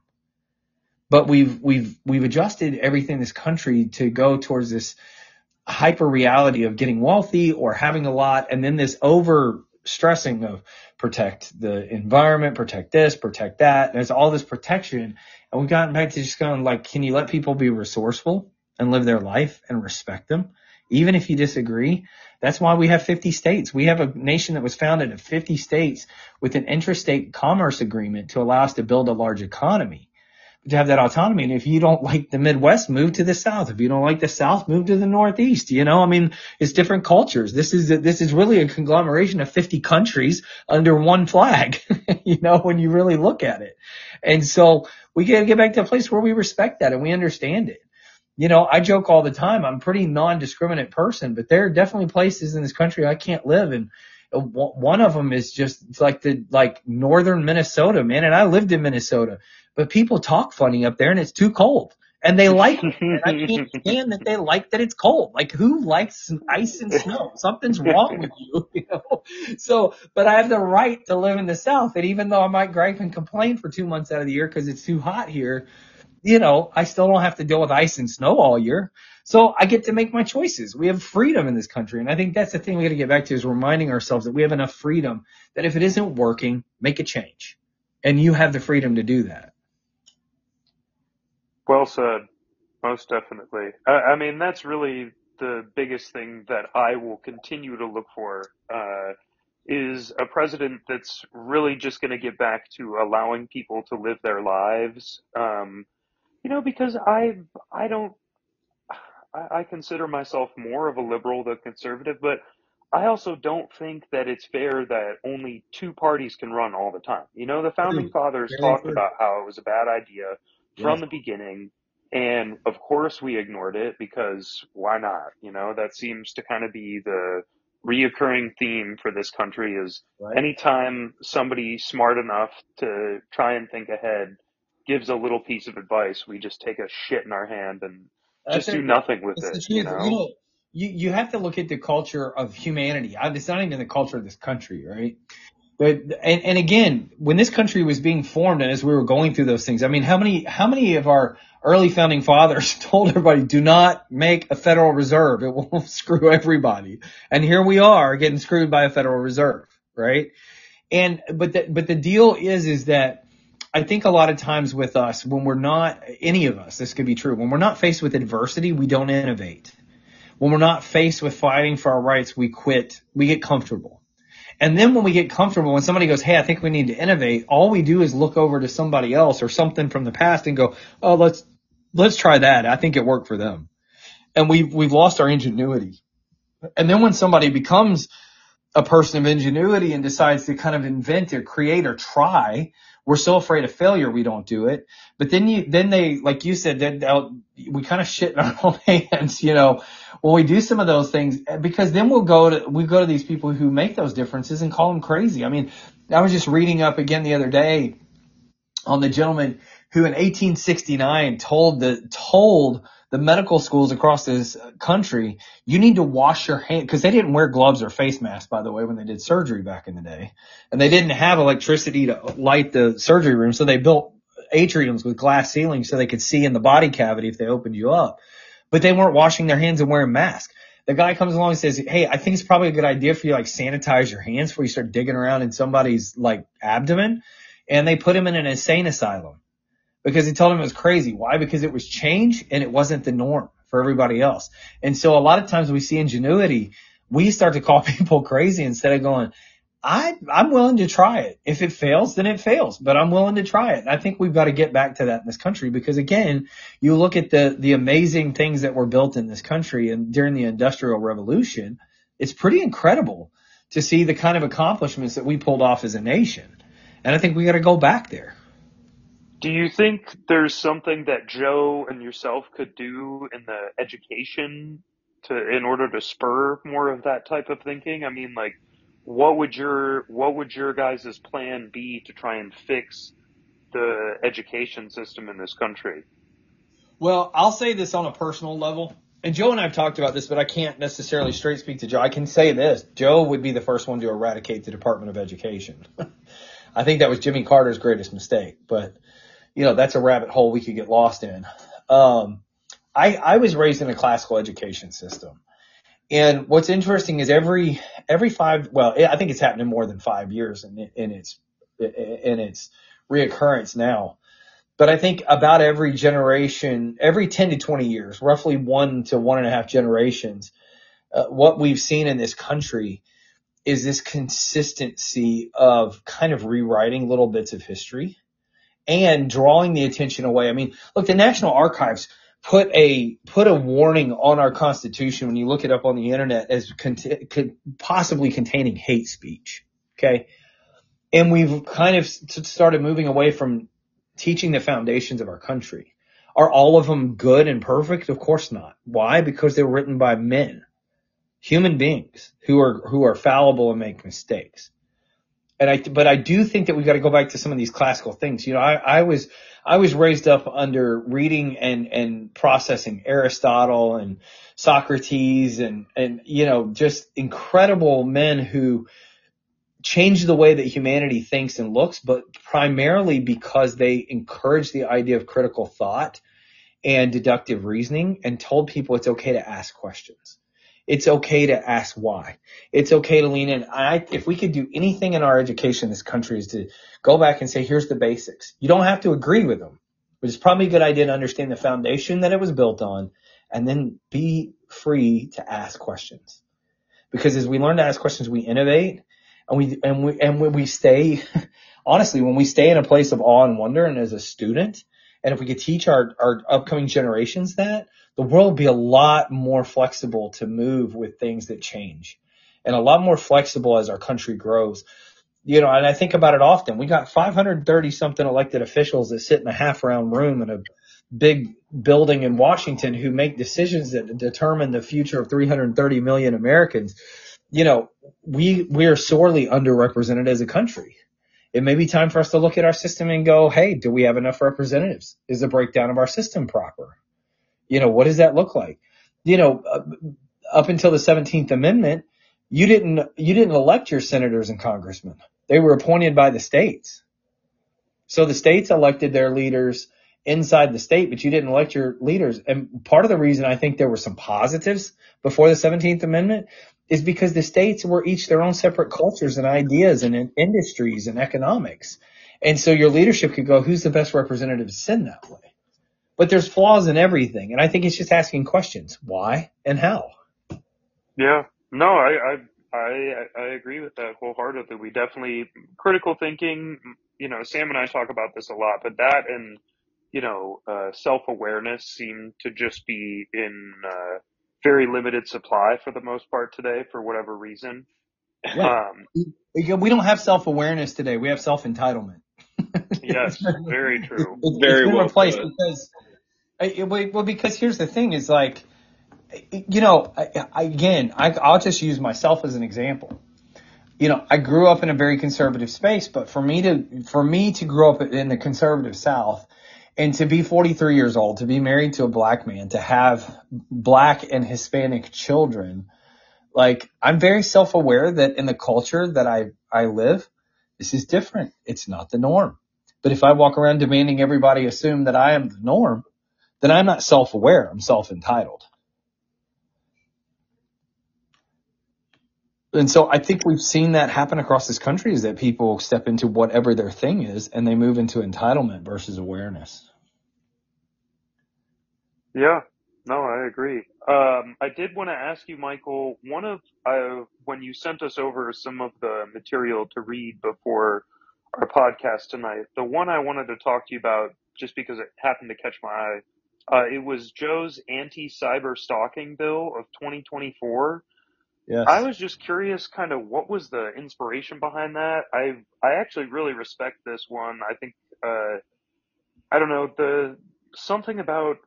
But we've, we've, we've adjusted everything in this country to go towards this hyper reality of getting wealthy or having a lot and then this over stressing of protect the environment, protect this, protect that. There's all this protection. And we've gotten back to just going like, can you let people be resourceful and live their life and respect them? Even if you disagree, that's why we have 50 states. We have a nation that was founded in 50 states with an interstate commerce agreement to allow us to build a large economy. To have that autonomy. And if you don't like the Midwest, move to the South. If you don't like the South, move to the Northeast. You know, I mean, it's different cultures. This is, this is really a conglomeration of 50 countries under one flag, <laughs> you know, when you really look at it. And so we got to get back to a place where we respect that and we understand it you know, I joke all the time. I'm a pretty non-discriminate person, but there are definitely places in this country I can't live. And uh, one of them is just like the like northern Minnesota, man. And I lived in Minnesota, but people talk funny up there, and it's too cold and they like it. And I can't <laughs> stand that they like that it's cold. Like who likes ice and snow? Something's wrong with <laughs> you, <laughs> you know? So, but I have the right to live in the South. And even though I might gripe and complain for two months out of the year because it's too hot here, you know, I still don't have to deal with ice and snow all year. So I get to make my choices. We have freedom in this country. And I think that's the thing we got to get back to is reminding ourselves that we have enough freedom that if it isn't working, make a change. And you have the freedom to do that. Well said. Most definitely. I, I mean, that's really the biggest thing that I will continue to look for. Uh, is a president that's really just going to get back to allowing people to live their lives. Um, you know, because I I don't I, I consider myself more of a liberal than conservative, but I also don't think that it's fair that only two parties can run all the time. You know, the founding hmm. fathers talked about how it was a bad idea from the beginning and of course we ignored it because why not? You know, that seems to kind of be the reoccurring theme for this country is right. anytime somebody smart enough to try and think ahead gives a little piece of advice, we just take a shit in our hand and just do nothing with it. You know? you know, you, you have to look at the culture of humanity. It's not even the culture of this country, right? But and, and again, when this country was being formed and as we were going through those things, I mean, how many how many of our early founding fathers <laughs> told everybody, do not make a Federal Reserve. It will <laughs> screw everybody. And here we are getting screwed by a Federal Reserve, right? And, but the, but the deal is, is that I think a lot of times with us, when we're not, any of us, this could be true, when we're not faced with adversity, we don't innovate. When we're not faced with fighting for our rights, we quit, we get comfortable. And then when we get comfortable, when somebody goes, Hey, I think we need to innovate, all we do is look over to somebody else or something from the past and go, Oh, let's, let's try that. I think it worked for them. And we've, we've lost our ingenuity. And then when somebody becomes a person of ingenuity and decides to kind of invent or create or try, we're so afraid of failure we don't do it. But then you, then they, like you said, then we kind of shit in our <laughs> own hands, you know, when we do some of those things, eh, because then we'll go to, we go to these people who make those differences and call them crazy. I mean, I was just reading up again the other day on the gentleman who in 1869 told the told the medical schools across this country, you need to wash your hands because they didn't wear gloves or face masks, by the way, when they did surgery back in the day, and they didn't have electricity to light the surgery room, so they built atriums with glass ceilings so they could see in the body cavity if they opened you up, but they weren't washing their hands and wearing masks. The guy comes along and says, Hey, I think it's probably a good idea for you like sanitize your hands before you start digging around in somebody's like abdomen. And they put him in an insane asylum because he told him it was crazy. Why? Because it was change and it wasn't the norm for everybody else. And so a lot of times we see ingenuity, we start to call <laughs> people crazy instead of going, I, I'm willing to try it. If it fails, then it fails, but I'm willing to try it. And I think we've got to get back to that in this country because again, you look at the, the amazing things that were built in this country and during the industrial revolution, it's pretty incredible to see the kind of accomplishments that we pulled off as a nation. And I think we got to go back there. Do you think there's something that Joe and yourself could do in the education to in order to spur more of that type of thinking? I mean, like, what would your what would your guys' plan be to try and fix the education system in this country? Well, I'll say this on a personal level. And Joe and I have talked about this, but I can't necessarily straight speak to Joe. I can say this. Joe would be the first one to eradicate the Department of Education. <laughs> I think that was Jimmy Carter's greatest mistake, but you know, that's a rabbit hole we could get lost in. Um, I, I was raised in a classical education system. And what's interesting is every, every five, well, I think it's happening more than five years in, in its, in its reoccurrence now. But I think about every generation, every 10 to 20 years, roughly one to one and a half generations, uh, what we've seen in this country is this consistency of kind of rewriting little bits of history and drawing the attention away. I mean, look, the National Archives put a put a warning on our Constitution when you look it up on the internet as could possibly containing hate speech. Okay, and we've kind of started moving away from teaching the foundations of our country. Are all of them good and perfect? Of course not. Why? Because they were written by men human beings who are, who are fallible and make mistakes. And I, but I do think that we've got to go back to some of these classical things. You know, I, I was, I was raised up under reading and, and processing Aristotle and Socrates and, and, you know, just incredible men who changed the way that humanity thinks and looks, but primarily because they encouraged the idea of critical thought and deductive reasoning and told people it's okay to ask questions. It's okay to ask why. It's okay to lean in. I, if we could do anything in our education in this country is to go back and say, here's the basics. You don't have to agree with them, but it's probably a good idea to understand the foundation that it was built on and then be free to ask questions. Because as we learn to ask questions, we innovate and we, and we, and when we stay, <laughs> honestly, when we stay in a place of awe and wonder and as a student, and if we could teach our, our upcoming generations that, the world would be a lot more flexible to move with things that change and a lot more flexible as our country grows. You know, and I think about it often. We got 530 something elected officials that sit in a half round room in a big building in Washington who make decisions that determine the future of 330 million Americans. You know, we, we are sorely underrepresented as a country. It may be time for us to look at our system and go, Hey, do we have enough representatives? Is the breakdown of our system proper? You know, what does that look like? You know, uh, up until the 17th Amendment, you didn't, you didn't elect your senators and congressmen. They were appointed by the states. So the states elected their leaders inside the state, but you didn't elect your leaders. And part of the reason I think there were some positives before the 17th Amendment is because the states were each their own separate cultures and ideas and industries and economics. And so your leadership could go, who's the best representative to send that way? but there's flaws in everything. And I think it's just asking questions. Why and how? Yeah. No, I, I, I, I agree with that wholeheartedly. We definitely, critical thinking, you know, Sam and I talk about this a lot, but that and, you know, uh, self-awareness seem to just be in, uh, very limited supply for the most part today for whatever reason. Yeah. Um, we don't have self-awareness today. We have self-entitlement. yes, very true. It's, very it's been well replaced put. because well, because here's the thing is like, you know, I, I, again, I, I'll just use myself as an example. You know, I grew up in a very conservative space, but for me to, for me to grow up in the conservative South and to be 43 years old, to be married to a black man, to have black and Hispanic children, like I'm very self-aware that in the culture that I, I live, this is different. It's not the norm. But if I walk around demanding everybody assume that I am the norm, then I'm not self-aware. I'm self-entitled. And so I think we've seen that happen across this country is that people step into whatever their thing is and they move into entitlement versus awareness. Yeah, no, I agree. Um, I did want to ask you, Michael, one of, uh, when you sent us over some of the material to read before our podcast tonight, the one I wanted to talk to you about just because it happened to catch my eye uh, it was Joe's anti-cyber stalking bill of 2024. Yes. I was just curious, kind of, what was the inspiration behind that? I I actually really respect this one. I think, uh, I don't know, the something about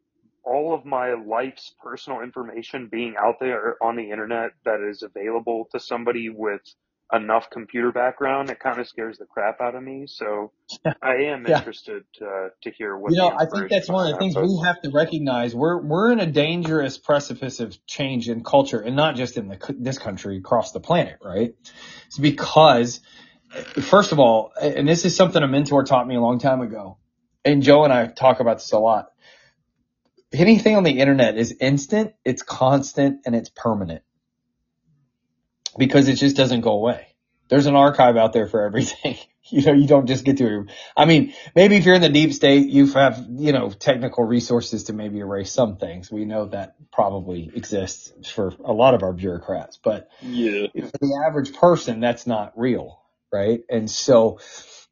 all of my life's personal information being out there on the internet that is available to somebody with enough computer background, it kind of scares the crap out of me. So <laughs> I am yeah. interested to, to hear what you know. I think that's one of the things we have to recognize. We're we're in a dangerous precipice of change in culture, and not just in the, this country, across the planet. Right? It's because, first of all, and this is something a mentor taught me a long time ago, and Joe and I talk about this a lot. Anything on the internet is instant, it's constant, and it's permanent because it just doesn't go away. There's an archive out there for everything. <laughs> you know, you don't just get to, I mean, maybe if you're in the deep state, you have, you know, technical resources to maybe erase some things. We know that probably exists for a lot of our bureaucrats, but yeah. for the average person, that's not real. Right. And so,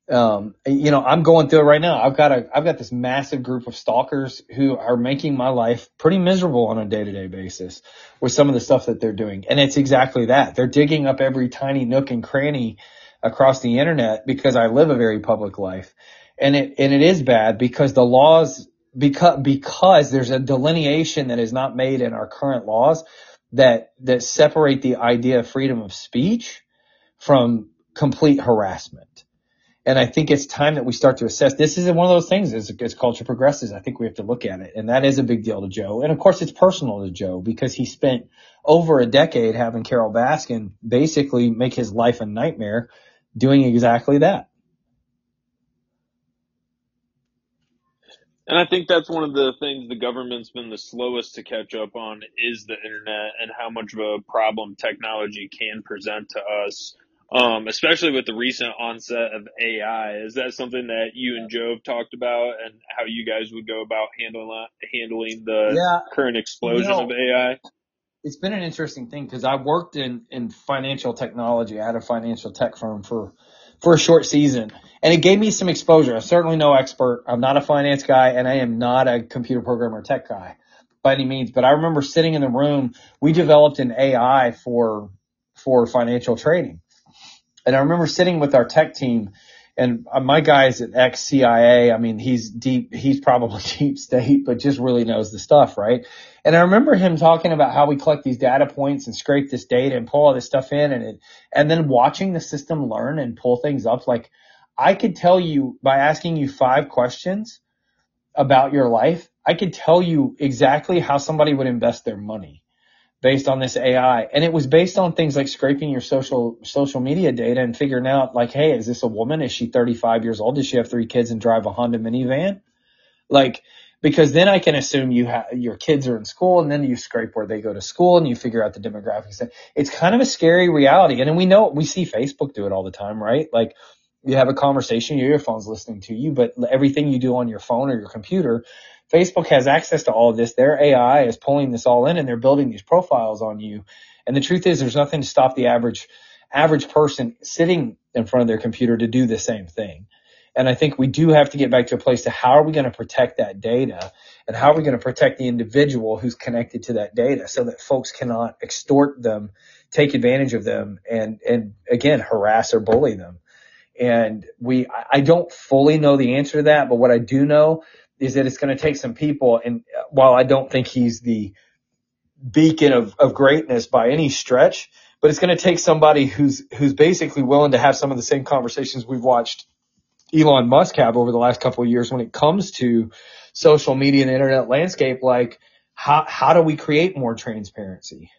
um, you know, I'm going through it right now. I've got a, I've got this massive group of stalkers who are making my life pretty miserable on a day to day basis with some of the stuff that they're doing. And it's exactly that. They're digging up every tiny nook and cranny across the internet because I live a very public life. And it, and it is bad because the laws, because, because there's a delineation that is not made in our current laws that, that separate the idea of freedom of speech from complete harassment. And I think it's time that we start to assess. This is one of those things as, as culture progresses. I think we have to look at it. And that is a big deal to Joe. And of course, it's personal to Joe because he spent over a decade having Carole Baskin basically make his life a nightmare doing exactly that. And I think that's one of the things the government's been the slowest to catch up on is the internet and how much of a problem technology can present to us. Um, especially with the recent onset of AI, is that something that you and Joe have talked about, and how you guys would go about handling handling the Yeah, current explosion you know, of AI? it's been an interesting thing because I worked in, in financial technology. I had a financial tech firm for, for a short season and it gave me some exposure. I'm certainly no expert. I'm not a finance guy and I am not a computer programmer tech guy by any means, but I remember sitting in the room. We developed an AI for, for financial trading. And I remember sitting with our tech team and uh, my guy's an ex CIA. I mean, he's deep, he's probably <laughs> deep state, but just really knows the stuff, right? And I remember him talking about how we collect these data points and scrape this data and pull all this stuff in and it, and then watching the system learn and pull things up. Like I could tell you by asking you five questions about your life, I could tell you exactly how somebody would invest their money based on this AI. And it was based on things like scraping your social, social media data and figuring out like, Hey, is this a woman? Is she 35 years old? Does she have three kids and drive a Honda minivan? Like, because then I can assume you have, your kids are in school and then you scrape where they go to school and you figure out the demographics. It's kind of a scary reality. And we know, we see Facebook do it all the time, right? Like you have a conversation, your earphones listening to you, but everything you do on your phone or your computer, Facebook has access to all of this. Their AI is pulling this all in and they're building these profiles on you. And the truth is there's nothing to stop the average, average person sitting in front of their computer to do the same thing. And I think we do have to get back to a place to how are we going to protect that data and how are we going to protect the individual who's connected to that data so that folks cannot extort them, take advantage of them and, and again, harass or bully them. And we, I don't fully know the answer to that, but what I do know is that it's going to take some people. And uh, while I don't think he's the beacon of, of greatness by any stretch, but it's going to take somebody who's, who's basically willing to have some of the same conversations we've watched Elon Musk have over the last couple of years when it comes to social media and internet landscape, like how, how do we create more transparency?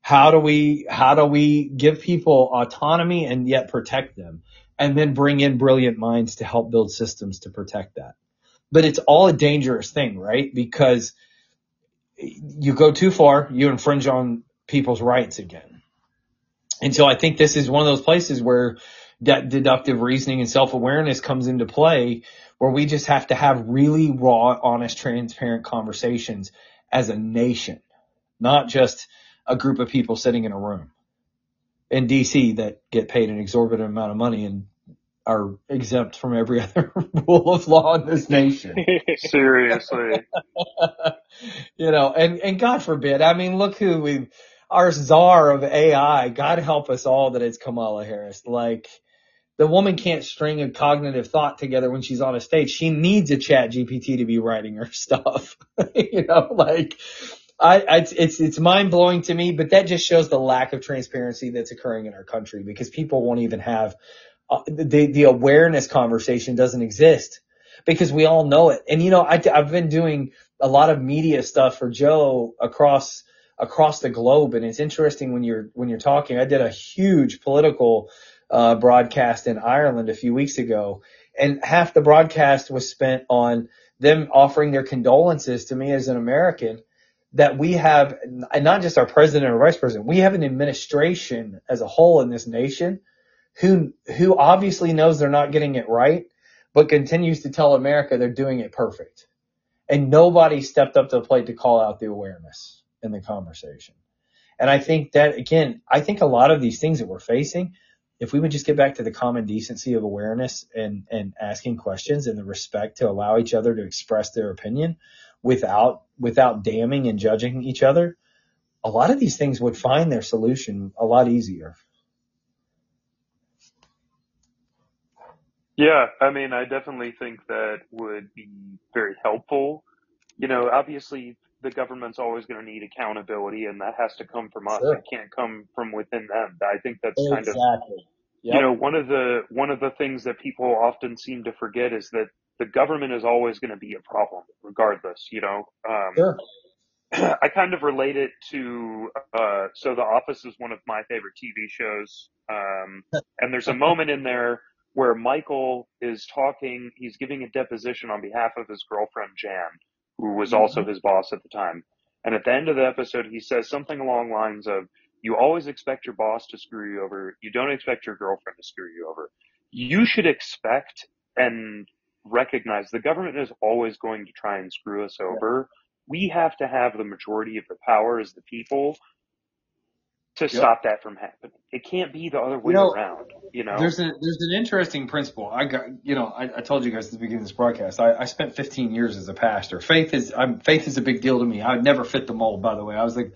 How do we, how do we give people autonomy and yet protect them? And then bring in brilliant minds to help build systems to protect that. But it's all a dangerous thing, right? Because you go too far, you infringe on people's rights again. And so I think this is one of those places where that deductive reasoning and self-awareness comes into play where we just have to have really raw, honest, transparent conversations as a nation, not just a group of people sitting in a room in DC that get paid an exorbitant amount of money and are exempt from every <laughs> other rule of law in this nation. <laughs> Seriously. <laughs> you know, and, and God forbid, I mean, look who we, our czar of AI, God help us all that it's Kamala Harris. Like, the woman can't string a cognitive thought together when she's on a stage. She needs a chat GPT to be writing her stuff. you know, like I, I, it's, it's mind blowing to me, but that just shows the lack of transparency that's occurring in our country because people won't even have the, the awareness conversation doesn't exist because we all know it. And you know, I, I've been doing a lot of media stuff for Joe across, across the globe. And it's interesting when you're, when you're talking, I did a huge political uh, broadcast in Ireland a few weeks ago, and half the broadcast was spent on them offering their condolences to me as an American that we have, and not just our president or vice president, we have an administration as a whole in this nation who, who obviously knows they're not getting it right, but continues to tell America they're doing it perfect. And nobody stepped up to the plate to call out the awareness in the conversation. And I think that again, I think a lot of these things that we're facing, if we would just get back to the common decency of awareness and, and asking questions and the respect to allow each other to express their opinion without, without damning and judging each other, a lot of these things would find their solution a lot easier. Yeah, I mean, I definitely think that would be very helpful. You know, obviously the government's always going to need accountability, and that has to come from us. Sure. It can't come from within them. I think that's kind of Exactly. you know one of the one of the things that people often seem to forget is that the government is always going to be a problem, regardless. You know, um, Sure. <clears throat> I kind of relate it to uh, so The Office is one of my favorite TV shows, um, and there's a moment in there where Michael is talking. He's giving a deposition on behalf of his girlfriend Jan, who was also mm-hmm. his boss at the time. And at the end of the episode, he says something along lines of, "You always expect your boss to screw you over. You don't expect your girlfriend to screw you over. You should expect and recognize the government is always going to try and screw us over." we have to have the majority of the power as the people to Yep. stop that from happening. It can't be the other way know, around, you know? There's a there's an interesting principle. I got you know I, I told you guys at the beginning of this broadcast. I, I spent 15 years as a pastor. Faith is I'm, faith is a big deal to me. I would never fit the mold. By the way, I was like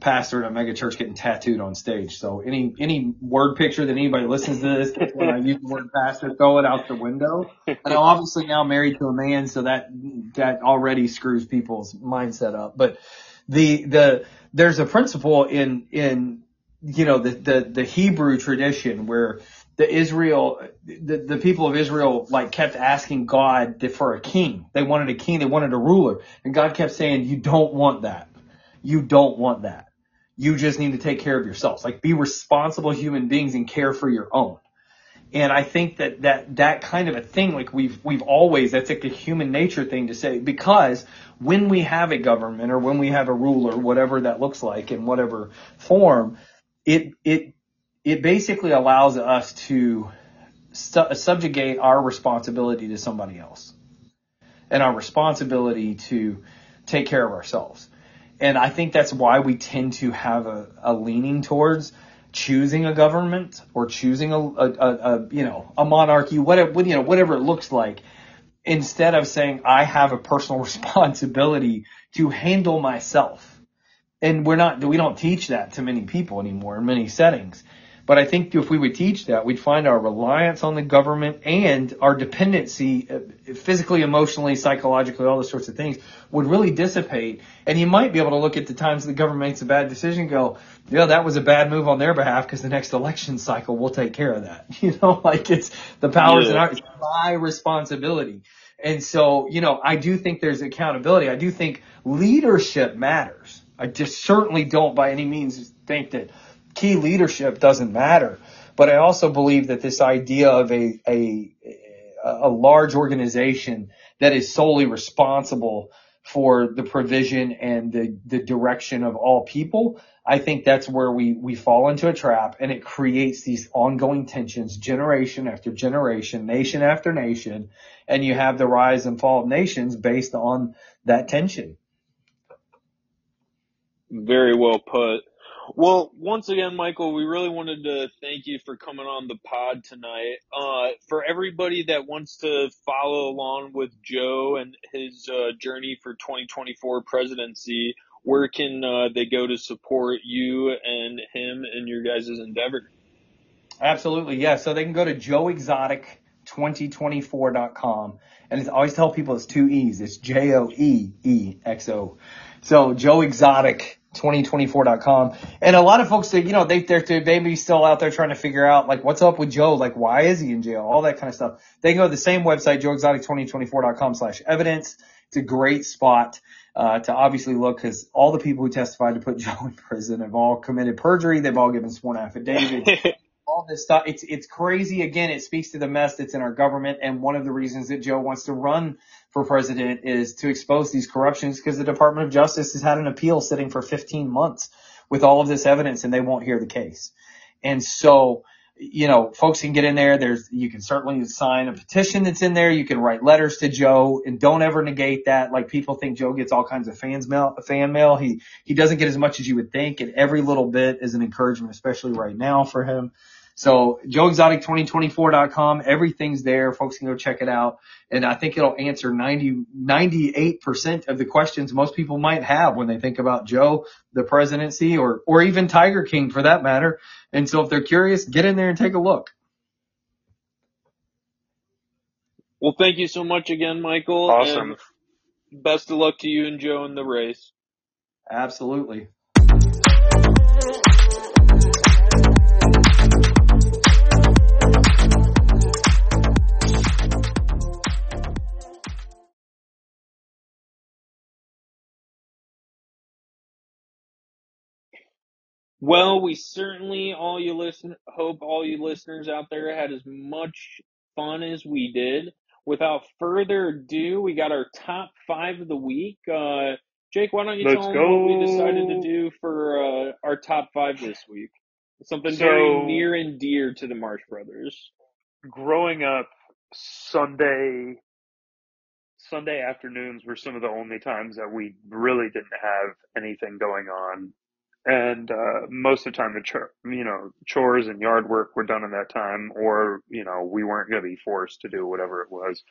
pastor at a mega church getting tattooed on stage. So any any word picture that anybody listens to this when I use the word pastor, throw it out the window. And I'm obviously now married to a man, so that that already screws people's mindset up. But the the there's a principle in in you know the the the Hebrew tradition where the Israel the, the people of Israel like kept asking God for a king. They wanted a king, they wanted a ruler. And God kept saying, You don't want that. You don't want that. You just need to take care of yourselves. Like be responsible human beings and care for your own. And I think that that that kind of a thing, like we've we've always that's like a human nature thing to say because when we have a government or when we have a ruler, whatever that looks like in whatever form, it it it basically allows us to su- subjugate our responsibility to somebody else and our responsibility to take care of ourselves. And I think that's why we tend to have a, a leaning towards choosing a government or choosing a, a, a, a you know a monarchy, whatever you know whatever it looks like, instead of saying I have a personal <laughs> responsibility to handle myself. And we're not we don't teach that to many people anymore in many settings. But I think if we would teach that, we'd find our reliance on the government and our dependency, uh, physically, emotionally, psychologically, all those sorts of things would really dissipate. And you might be able to look at the times the government makes a bad decision and go, yeah, that was a bad move on their behalf because the next election cycle will take care of that. <laughs> You know, like it's the powers Yeah. our, it's my responsibility. And so, you know, I do think there's accountability. I do think leadership matters. I just certainly don't by any means think that key leadership doesn't matter. But I also believe that this idea of a, a, a large organization that is solely responsible for the provision and the, the direction of all people, I think that's where we, we fall into a trap and it creates these ongoing tensions generation after generation, nation after nation, and you have the rise and fall of nations based on that tension. Very well put. Well, once again, Michael, we really wanted to thank you for coming on the pod tonight. Uh, for everybody that wants to follow along with Joe and his uh, journey for 2024 presidency, where can uh, they go to support you and him and your guys' endeavor? Absolutely, yeah. So they can go to joeexotic2024.com. And I always tell people it's two E's. It's J-O-E-E-X-O. So joeexotic2024.com. And a lot of folks that, you know, they, they're, they're maybe still out there trying to figure out, like, what's up with Joe? Like, why is he in jail? All that kind of stuff. They can go to the same website, joeexotic2024.com slash evidence. It's a great spot. Uh, to obviously look because all the people who testified to put <laughs> Joe in prison have all committed perjury. They've all given sworn affidavits <laughs> all this stuff. It's it's crazy. Again, it speaks to the mess that's in our government. And one of the reasons that Joe wants to run for president is to expose these corruptions because the Department of Justice has had an appeal sitting for 15 months with all of this evidence and they won't hear the case. And so, you know, folks can get in there. There's, you can certainly sign a petition that's in there. You can write letters to Joe and don't ever negate that. Like people think Joe gets all kinds of fans mail, fan mail. He, he doesn't get as much as you would think. And every little bit is an encouragement, especially right now for him. So joeexotic2024.com, everything's there. Folks can go check it out. And I think it'll answer 90, 98% of the questions most people might have when they think about Joe, the presidency, or, or even Tiger King for that matter. And so if they're curious, get in there and take a look. well, thank you so much again, Michael. Awesome. And best of luck to you and Joe in the race. Absolutely. Well, we certainly all you listen hope all you listeners out there had as much fun as we did. Without further ado, we got our top five of the week. Uh, Jake, why don't you Let's tell them what we decided to do for uh, our top five this week? Something So- very near and dear to the Marsh Brothers. growing up, Sunday Sunday afternoons were some of the only times that we really didn't have anything going on, and uh, most of the time the chor- you know chores and yard work were done in that time, or you know we weren't going to be forced to do whatever it was.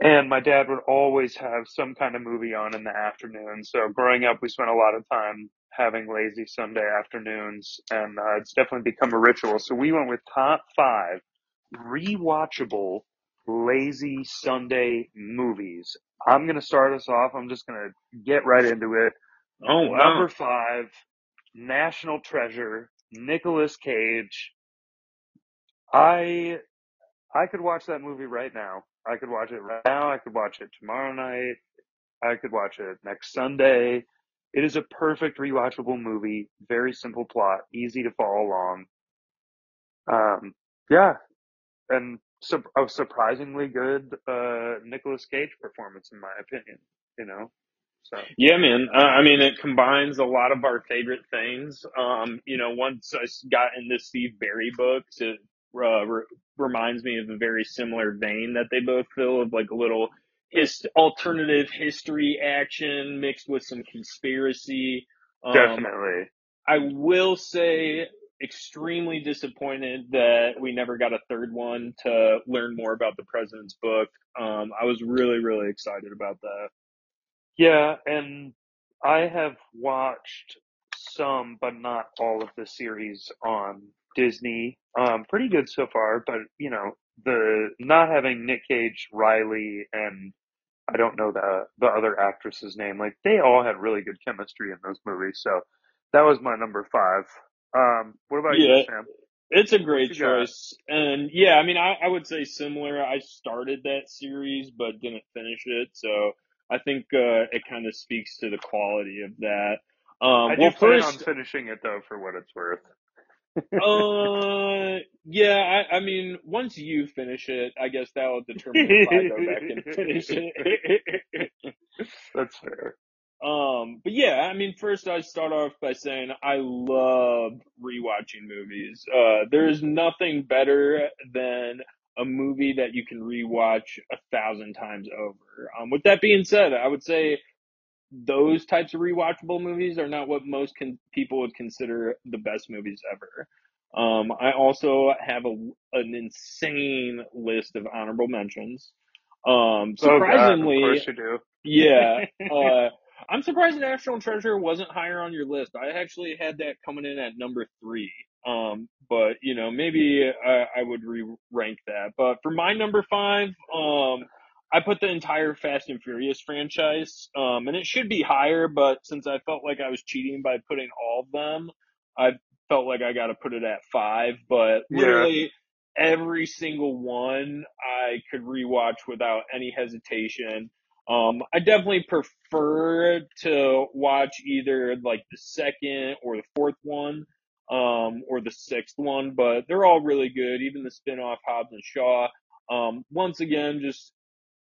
And my dad would always have some kind of movie on in the afternoon. So growing up, we spent a lot of time having lazy Sunday afternoons, and uh, it's definitely become a ritual. So we went with top five rewatchable lazy Sunday movies. I'm going to start us off. I'm just going to get right into it. Oh Number five, National Treasure, Nicolas Cage. I I could watch that movie right now. I could watch it right now. I could watch it tomorrow night. I could watch it next Sunday. It is a perfect rewatchable movie. Very simple plot, easy to follow along. Um, yeah, and su- a surprisingly good uh Nicolas Cage performance, in my opinion. You know, so Yeah, man. Uh, I mean, it combines a lot of our favorite things. Um, you know, once I s- got into Steve Berry books, it uh, re- reminds me of a very similar vein that they both fill of like a little his alternative history action mixed with some conspiracy. Um, definitely. I will say extremely disappointed that we never got a third one to learn more about the president's book. Um, I was really, really excited about that. Yeah, and I have watched some, but not all of the series on Disney. Um, pretty good so far, but you know, the not having Nick Cage, Riley, and I don't know the the other actress's name. Like they all had really good chemistry in those movies. So that was my number five. Um, what about Yeah. you, Sam? It's a great you got? choice. And yeah, I mean, I, I would say similar. I started that series, but didn't finish it. So I think, uh, it kind of speaks to the quality of that. Um, I do well, plan first, on finishing it though, for what it's worth. <laughs> <laughs> uh, yeah, I, I mean, once you finish it, I guess that will determine if I go back and finish it. <laughs> That's fair. Um, but yeah, I mean, first I start off by saying I love rewatching movies. Uh, there's nothing better than a movie that you can rewatch a thousand times over. Um, with that being said, I would say those types of rewatchable movies are not what most con- people would consider the best movies ever. Um, I also have a, an insane list of honorable mentions. Um, surprisingly, oh God, of course you do. yeah. <laughs> Uh, I'm surprised National Treasure wasn't higher on your list. I actually had that coming in at number three. Um, but you know, maybe I, I would re-rank that. But for my number five, um, I put the entire Fast and Furious franchise. Um, and it should be higher, but since I felt like I was cheating by putting all of them, I felt like I got to put it at five. But Yeah. literally every single one I could rewatch without any hesitation. Um, I definitely prefer to watch either like the second or the fourth one, um, or the sixth one, but they're all really good. Even the spin-off Hobbs and Shaw. Um, once again, just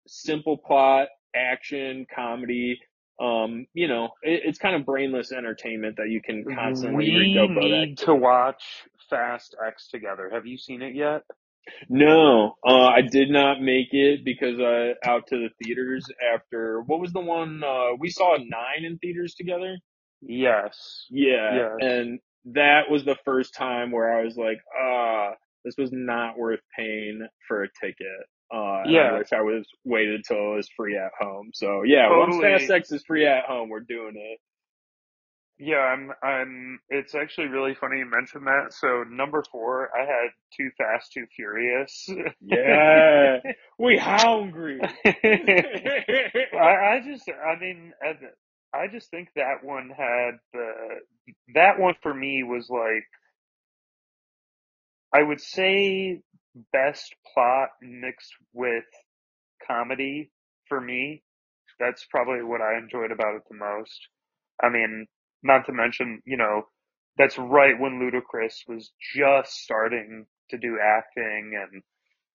simple plot, action, comedy. Um, you know, it, it's kind of brainless entertainment that you can constantly We read go back need to watch Fast X together. Have you seen it yet? No, uh, I did not make it because I out to the theaters after what was the one uh, we saw nine in theaters together. Yes. Yeah, Yes. and that was the first time where I was like, ah, this was not worth paying for a ticket. Uh, Yeah. I wish I was waited till it was free at home. So yeah, Totally. once Fast X is free at home, we're doing it. Yeah, I'm I'm it's actually really funny you mentioned that. So number four, I had Too Fast, Too Furious. Yeah, <laughs> we hungry. <laughs> I, I just I mean I just think that one had the that one for me was like I would say best plot mixed with comedy for me. That's probably what I enjoyed about it the most. I mean, not to mention, you know, that's right when Ludacris was just starting to do acting and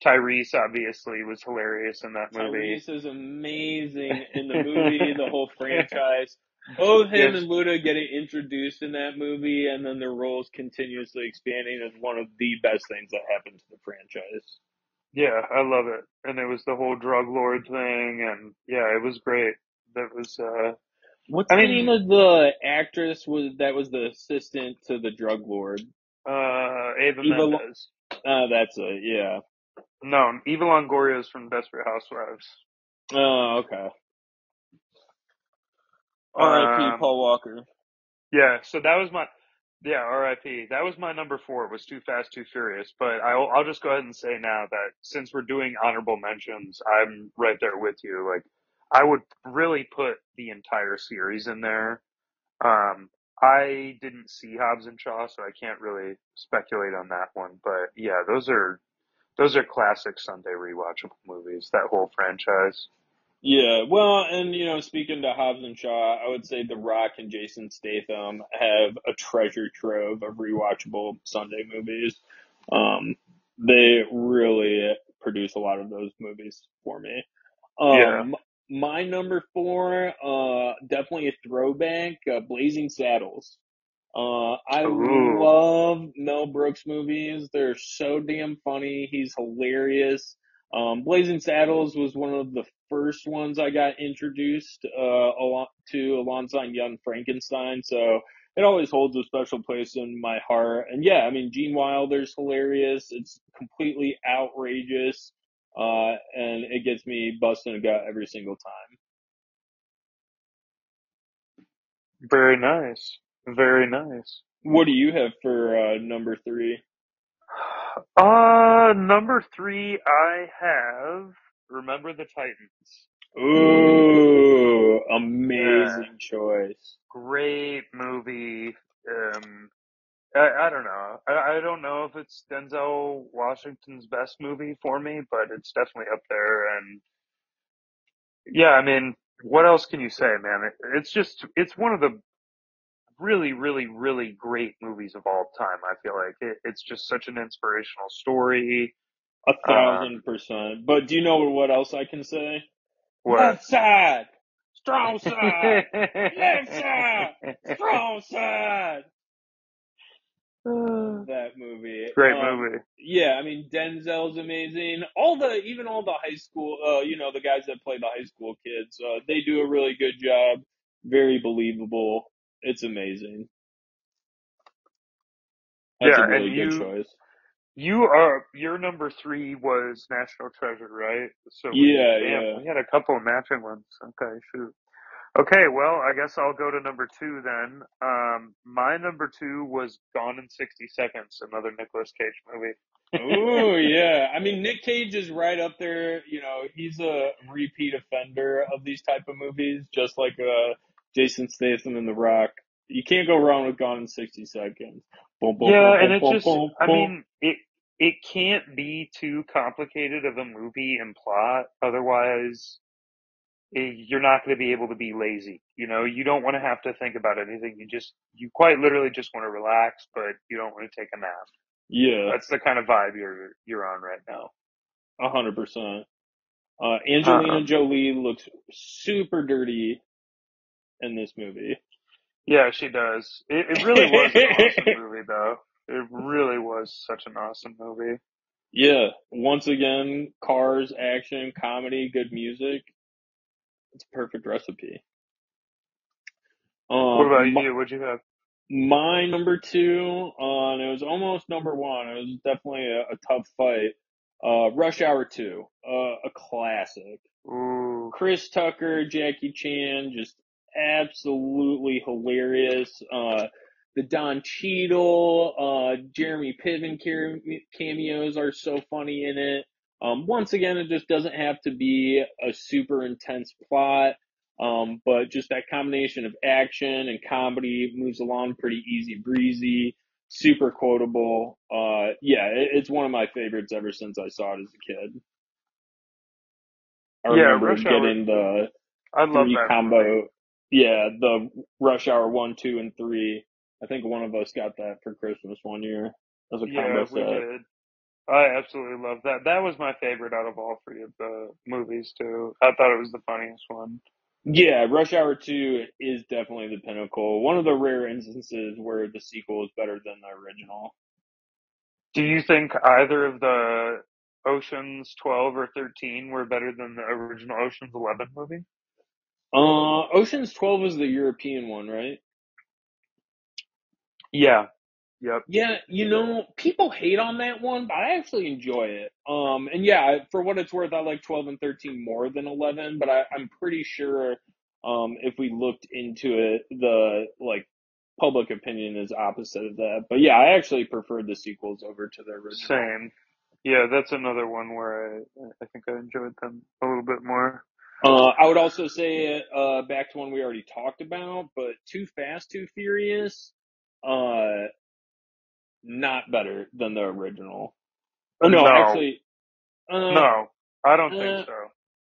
Tyrese obviously was hilarious in that movie. Tyrese is amazing <laughs> in the movie, the whole franchise. Both him Yes. and Luda getting introduced in that movie, and then their roles continuously expanding is one of the best things that happened to the franchise. Yeah, I love it. And it was the whole drug lord thing and yeah, it was great. That was uh What's I the mean- name of the actress was that was the assistant to the drug lord? uh Ava Eva Lo- Mendes. Uh, that's it. Yeah. No, Eva Longoria is from Desperate Housewives. Oh, okay. R.I.P. Um, Paul Walker. Yeah, so that was my yeah, R.I.P. That was my number four. Was Too Fast, Too Furious. But I'll I'll just go ahead and say now that since we're doing honorable mentions, I'm right there with you. Like, I would really put the entire series in there. Um, I didn't see Hobbs and Shaw, so I can't really speculate on that one. But yeah, those are those are classic Sunday rewatchable movies. That whole franchise. Yeah, well, and you know, speaking to Hobbs and Shaw, I would say The Rock and Jason Statham have a treasure trove of rewatchable Sunday movies. Um, they really produce a lot of those movies for me. Um, Yeah. my number four, uh, definitely a throwback, uh, Blazing Saddles. Uh, I Ooh. love Mel Brooks movies. They're so damn funny. He's hilarious. Um, Blazing Saddles was one of the first ones I got introduced uh, along, to alongside Young Frankenstein, so it always holds a special place in my heart. And yeah, I mean Gene Wilder's hilarious. It's completely outrageous, uh, and it gets me busting a gut every single time. Very nice. Very nice. What do you have for uh, number three? Uh, number three, I have Remember the Titans. Ooh, amazing choice. Great movie. Um, I, I don't know. I, I don't know if it's Denzel Washington's best movie for me, but it's definitely up there. And yeah, I mean, what else can you say, man? It, it's just, it's one of the really, really, really great movies of all time. I feel like it, it's just such an inspirational story. A thousand percent. But do you know what else I can say? What? Left side, strong side, left side, strong side. <sighs> That movie. Great Um, movie. Yeah, I mean Denzel's amazing. All the even all the high school, uh, you know, the guys that play the high school kids, uh, they do a really good job. Very believable. It's amazing. That's Yeah, a really and good you- choice. You are your number three was National Treasure, right? So we, Yeah, damn, yeah. we had a couple of matching ones. Okay, shoot. Okay, well, I guess I'll go to number two then. Um, my number two was Gone in sixty seconds, another Nicolas Cage movie. Oh <laughs> yeah, I mean Nick Cage is right up there. You know, he's a repeat offender of these type of movies, just like uh, Jason Statham and The Rock. You can't go wrong with Gone in sixty seconds. Boom, boom, yeah, boom, and it just, boom, I mean, it it can't be too complicated of a movie and plot, otherwise. eh, You're not going to be able to be lazy. You know, you don't want to have to think about anything. You just, you quite literally just want to relax, but you don't want to take a nap. yeah, That's the kind of vibe you're you're on right now. a hundred percent. Uh, Angelina Uh-uh. Jolie looks super dirty in this movie. Yeah, she does. It, it really was an awesome <laughs> movie, though. It really was such an awesome movie. Yeah, once again, cars, action, comedy, good music. It's a perfect recipe. Um, What about my- you? What'd you have? My number two, uh, and it was almost number one. It was definitely a, a tough fight. Uh, Rush Hour 2, uh, a classic. Ooh, Chris Tucker, Jackie Chan, just absolutely hilarious. Uh, the Don Cheadle, uh, Jeremy Piven cameos are so funny in it. Um, once again, it just doesn't have to be a super intense plot. Um, but just that combination of action and comedy moves along pretty easy breezy, super quotable. Uh, yeah, it, it's one of my favorites ever since I saw it as a kid. I Yeah, remember Rush Hour- getting the I love three that combo. movie. Yeah, the Rush Hour one, two, and three. I think one of us got that for Christmas one year as a Yeah, combo we set. did. I absolutely love that. That was my favorite out of all three of the movies too. I thought it was the funniest one. Yeah, Rush Hour 2 is definitely the pinnacle. One of the rare instances where the sequel is better than the original. Do you think either of the Oceans 12 or 13 were better than the original Oceans 11 movie? Uh, Ocean's 12 is the European one, right? Yeah. Yep. Yeah, you know, people hate on that one, but I actually enjoy it. Um, and yeah, for what it's worth, I like 12 and 13 more than 11, but I, I'm pretty sure, um, if we looked into it, the, like, public opinion is opposite of that. But yeah, I actually preferred the sequels over to the original. Same. Yeah, that's another one where I I think I enjoyed them a little bit more. Uh, I would also say, uh, back to one we already talked about, but Too Fast, Too Furious, uh, not better than the original. Oh, no, No. actually, uh, No, I don't uh, think so.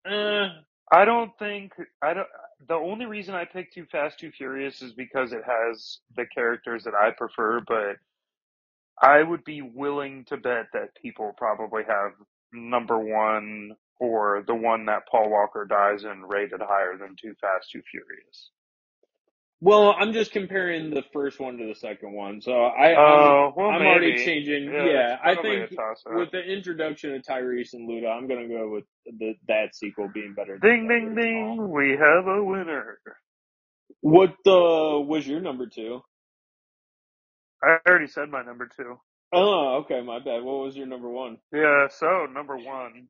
uh, I don't think I don't. The only reason I picked Too Fast, Too Furious is because it has the characters that I prefer. But I would be willing to bet that people probably have number one or the one that Paul Walker dies in rated higher than Too Fast, Too Furious. well, I'm just comparing the first one to the second one, so I, I'm, Oh, well, I'm already changing. Yeah, Yeah, I think with the introduction of Tyrese and Luda, I'm gonna go with the that sequel being better. Ding, ding, ding! We have a winner. What uh, was your number two? I already said my number two. Oh, okay, my bad. What was your number one? Yeah. So number one.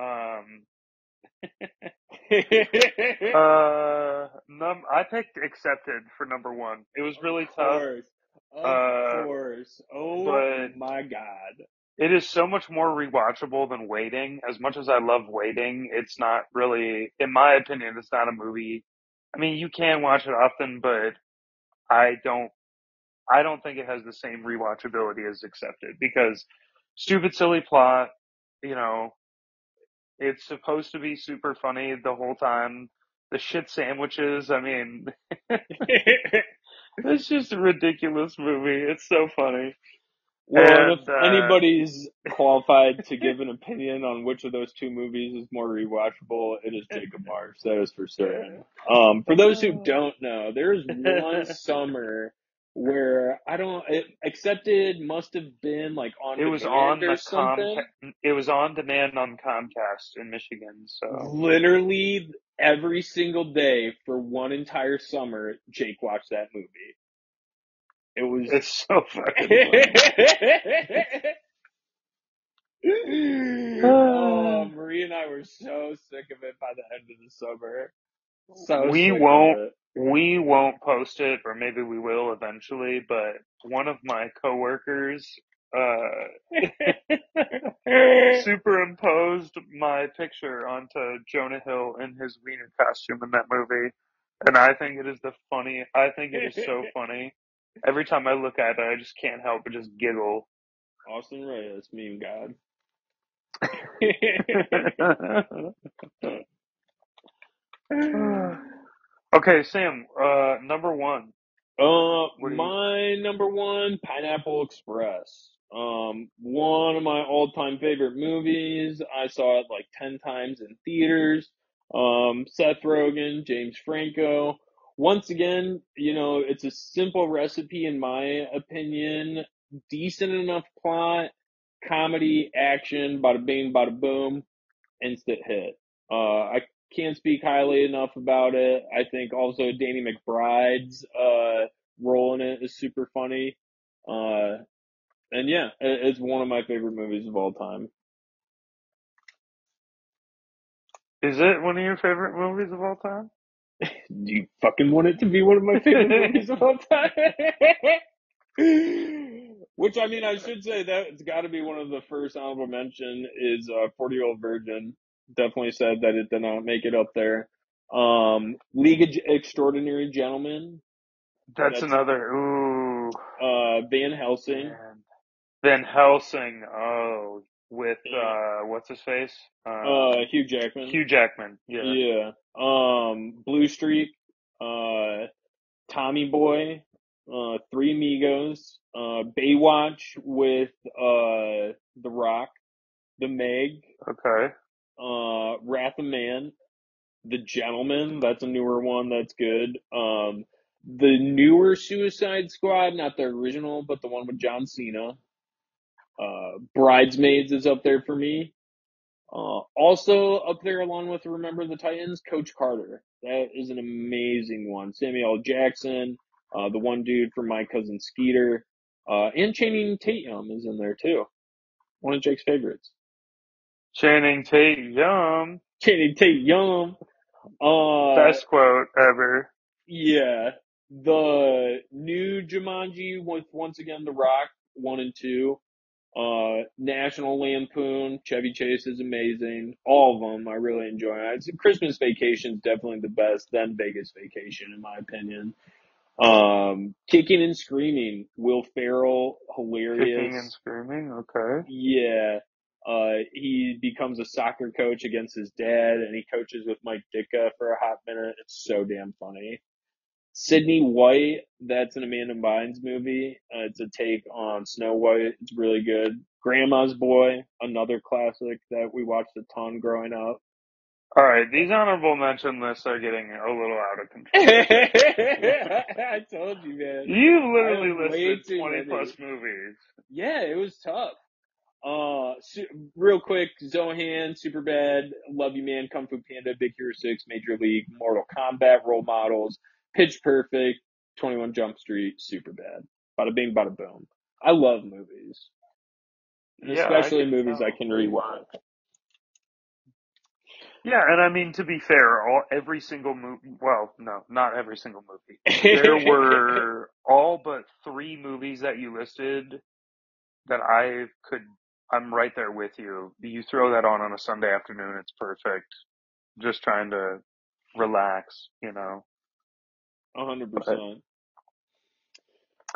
Um. <laughs> Uh, num- I picked accepted for number one. It was really Of tough. course. Of Uh, course. Oh my god. It is so much more rewatchable than Waiting. As much as I love Waiting, it's not really, in my opinion, it's not a movie. I mean, you can watch it often, but I don't, I don't think it has the same rewatchability as Accepted because stupid, silly plot, you know, it's supposed to be super funny the whole time. The shit sandwiches, I mean, <laughs> it's just a ridiculous movie. It's so funny. Well, And, if uh, anybody's <laughs> qualified to give an opinion on which of those two movies is more rewatchable, it is Jacob Marsh. That is for certain. <laughs> Um, for those who don't know, there's one summer where I don't. It, accepted must have been like on It was on the something. Comcast. It was on demand on Comcast in Michigan. So Literally every single day for one entire summer, Jake watched that movie. It was it's so <laughs> fucking funny. <laughs> oh, Marie and I were so sick of it by the end of the summer. So We won't-. We won't post it, or maybe we will eventually. But one of my coworkers uh, <laughs> superimposed my picture onto Jonah Hill in his wiener costume in that movie, and I think it is the funny. I think it is so <laughs> funny. Every time I look at it, I just can't help but just giggle. Austin Reyes, meme god. <laughs> <sighs> okay, Sam. Uh, number one. Uh, What do you- my number one, Pineapple Express. Um, one of my all-time favorite movies. I saw it like 10 times in theaters. Um, Seth Rogen, James Franco. Once again, you know, it's a simple recipe in my opinion. Decent enough plot, comedy, action, bada bing, bada boom, instant hit. Uh, I can't speak highly enough about it. I think also Danny McBride's, uh, role in it is super funny. Uh, and yeah, it, it's one of my favorite movies of all time. Is it one of your favorite movies of all time? Do <laughs> you fucking want it to be one of my favorite <laughs> movies of all time? <laughs> Which I mean, I should say that it's got to be one of the first honorable mention is uh, Forty Year Old Virgin. Definitely said that it did not make it up there. Um, League of Extraordinary Gentlemen. That's, That's- another. Ooh. Uh, Van Helsing. Man. Van Helsing. Oh, with Yeah. uh, what's his face? Uh, Hugh Jackman. Hugh Jackman. Yeah. Yeah. Um, Blue Streak, uh, Tommy Boy, uh, Three Amigos, uh, Baywatch with, uh, The Rock, The Meg, Okay. Uh, Wrath of Man, The Gentleman, that's a newer one that's good. Um, the newer Suicide Squad, not the original, but the one with John Cena. Uh, Bridesmaids is up there for me. Uh, also up there along with Remember the Titans, Coach Carter. That is an amazing one. Samuel Jackson, uh, the one dude from My Cousin Skeeter, uh, and Channing Tatum is in there too. One of Jake's favorites. Channing Tatum. Channing Tatum. Uh, Best quote ever. yeah. The new Jumanji with once again The Rock, one and two. Uh, National Lampoon, Chevy Chase is amazing. All of them I really enjoy. It's, Christmas Vacation is definitely the best. Then Vegas Vacation, in my opinion. Um, Kicking and Screaming, Will Ferrell, hilarious. Kicking and screaming. Okay. Yeah. Uh, he becomes a soccer coach against his dad and he coaches with Mike Ditka for a hot minute. It's so damn funny. Sydney White, that's an Amanda Bynes movie. Uh, it's a take on Snow White. It's really good. Grandma's Boy, another classic that we watched a ton growing up. All right. These honorable mention lists are getting a little out of <laughs> control. I told you, man. You literally I have way listed 20 many. plus movies. Yeah, it was tough. Uh, su- real quick, Zohan, Superbad, Love You Man, Kung Fu Panda, Big Hero 6, Major League, Mortal Kombat, Role Models, Pitch Perfect, 21 Jump Street, Superbad. Bada bing, bada boom. I love movies. Yeah, I especially can movies tell. I can rewatch. Yeah, and I mean to be fair, all every single movie. Well, no, not every single movie. There <laughs> were all but three movies that you listed that I could. I'm right there with you. You throw that on on a Sunday afternoon, it's perfect. Just trying to relax, you know. A hundred percent.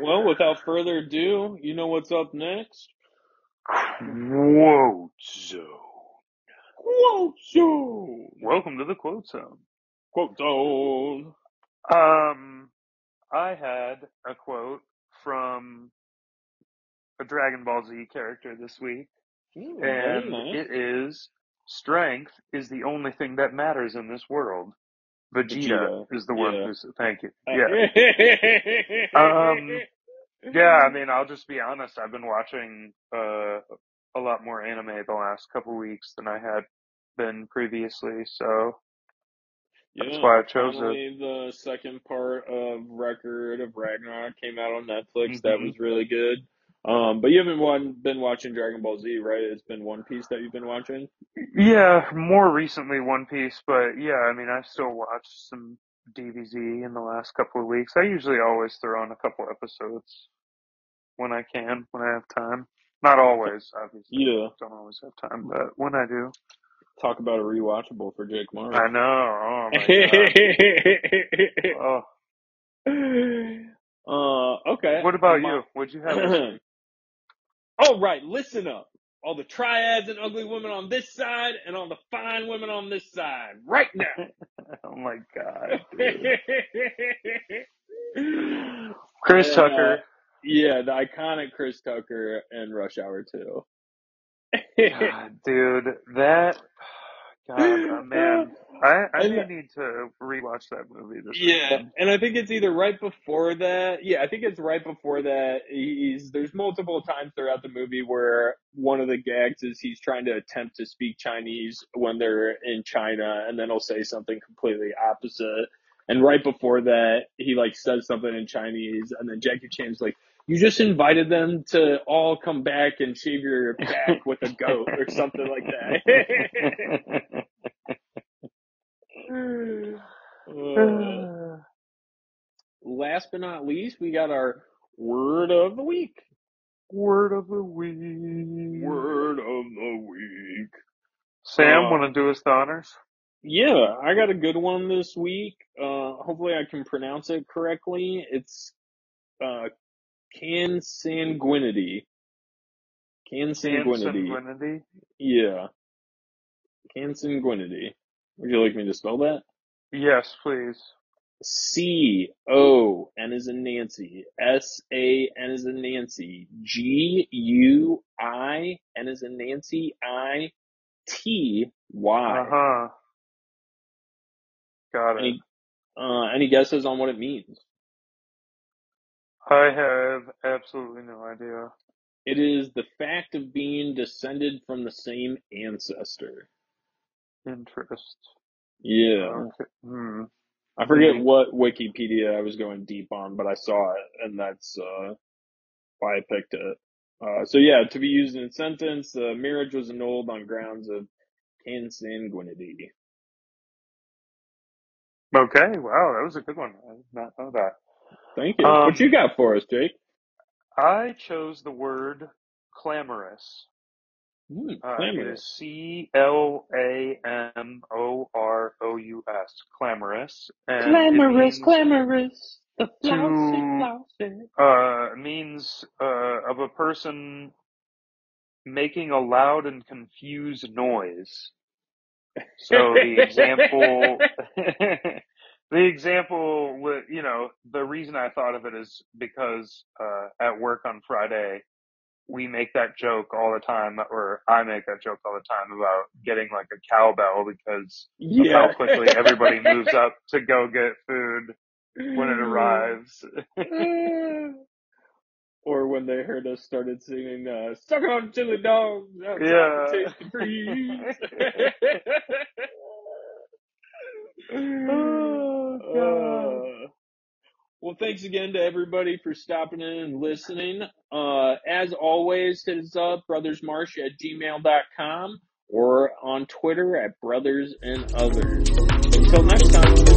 Well, without further ado, you know what's up next? Quote zone. Quote zone. Welcome to the quote zone. Quote zone. Um, I had a quote from a Dragon Ball Z character this week, Ooh, and nice. it is strength is the only thing that matters in this world. Vegeta, Vegeta, is the one yeah. who's thank you. Yeah. <laughs> Um, Yeah, I mean, I'll just be honest. I've been watching uh, a lot more anime the last couple weeks than I had been previously. So that's Yeah, why I chose it. the second part of Record of Ragnarok came out on Netflix. That Mhm. was really good. Um, but you haven't one, been watching Dragon Ball Z, right? It's been One Piece that you've been watching. Yeah, more recently One Piece, but yeah, I mean, I still watched some DBZ in the last couple of weeks. I usually always throw on a couple episodes when I can, when I have time. Not always, obviously. Yeah. Don't always have time, but when I do. Talk about a rewatchable for Jake Marsh. I know. Oh my <laughs> god. Oh. uh, okay. What about you? What'd you have? <clears throat> All right, listen up. All the triads and ugly women on this side, and all the fine women on this side, right now. <laughs> Oh my god. <laughs> <laughs> Chris Uh, Tucker. Yeah, the iconic Chris Tucker and Rush Hour 2. God, dude, that. <sighs> God, uh, man. I, I And- do need to rewatch that movie this Yeah, weekend. and I think it's either right before that. Yeah, I think it's right before that. He's there's multiple times throughout the movie where one of the gags is he's trying to attempt to speak Chinese when they're in China, and then he'll say something completely opposite. And right before that, he like says something in Chinese, and then Jackie Chan's like, "You just invited them to all come back and shave your back with a goat or something like that." <laughs> <laughs> Uh, last but not least, we got our word of the week. Word of the week. Word of the week. Sam, Uh, want to do us the honors? Yeah, I got a good one this week. Uh, hopefully, I can pronounce it correctly. It's uh, consanguinity. Consanguinity. Consanguinity? Yeah. Consanguinity. Would you like me to spell that? Yes, please. C O N is in Nancy. S A N is in Nancy. G U I N is in Nancy. I T Y. Uh huh. Got it. Any, uh, any guesses on what it means? I have absolutely no idea. It is the fact of being descended from the same ancestor. Interest. Yeah. Okay. Hmm. I forget Mhm. what Wikipedia I was going deep on, but I saw it, and that's uh, why I picked it. Uh, so yeah, to be used in a sentence, the marriage was annulled on grounds of consanguinity. Okay. Wow, that was a good one. I did not know that. Thank you. Um, what you got for us, Jake? I chose the word clamorous. Hmm, Uh, it clamorous. is C L A M O R O U S. Clamorous. Means, clamorous. The flousy, flousy. uh, means uh, of a person making a loud and confused noise. So the example, <laughs> the example with, you know, the reason I thought of it is because, uh, at work on Friday, we make that joke all the time, or I make that joke all the time about getting like a cowbell because of yeah. how quickly everybody moves up to go get food when it arrives. <laughs> or when they heard us started singing uh, "Suck on chili dogs Yeah. <laughs> <laughs> Oh, God. Uh, well, thanks again to everybody for stopping in and listening. Uh, as always, hit us up, brothersmarsh at gmail.com or on Twitter at brothers and others. Until next time.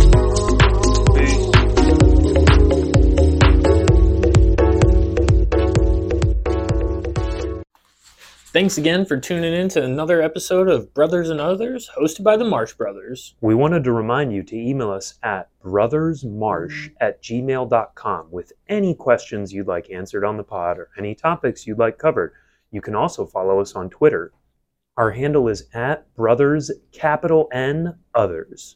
Thanks again for tuning in to another episode of Brothers and Others, hosted by the Marsh Brothers. We wanted to remind you to email us at brothersmarsh at gmail.com with any questions you'd like answered on the pod or any topics you'd like covered. You can also follow us on Twitter. Our handle is at brothers capital N others.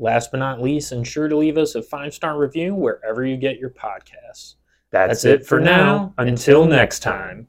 Last but not least, ensure to leave us a five star review wherever you get your podcasts. That's, That's it for now. Until next time.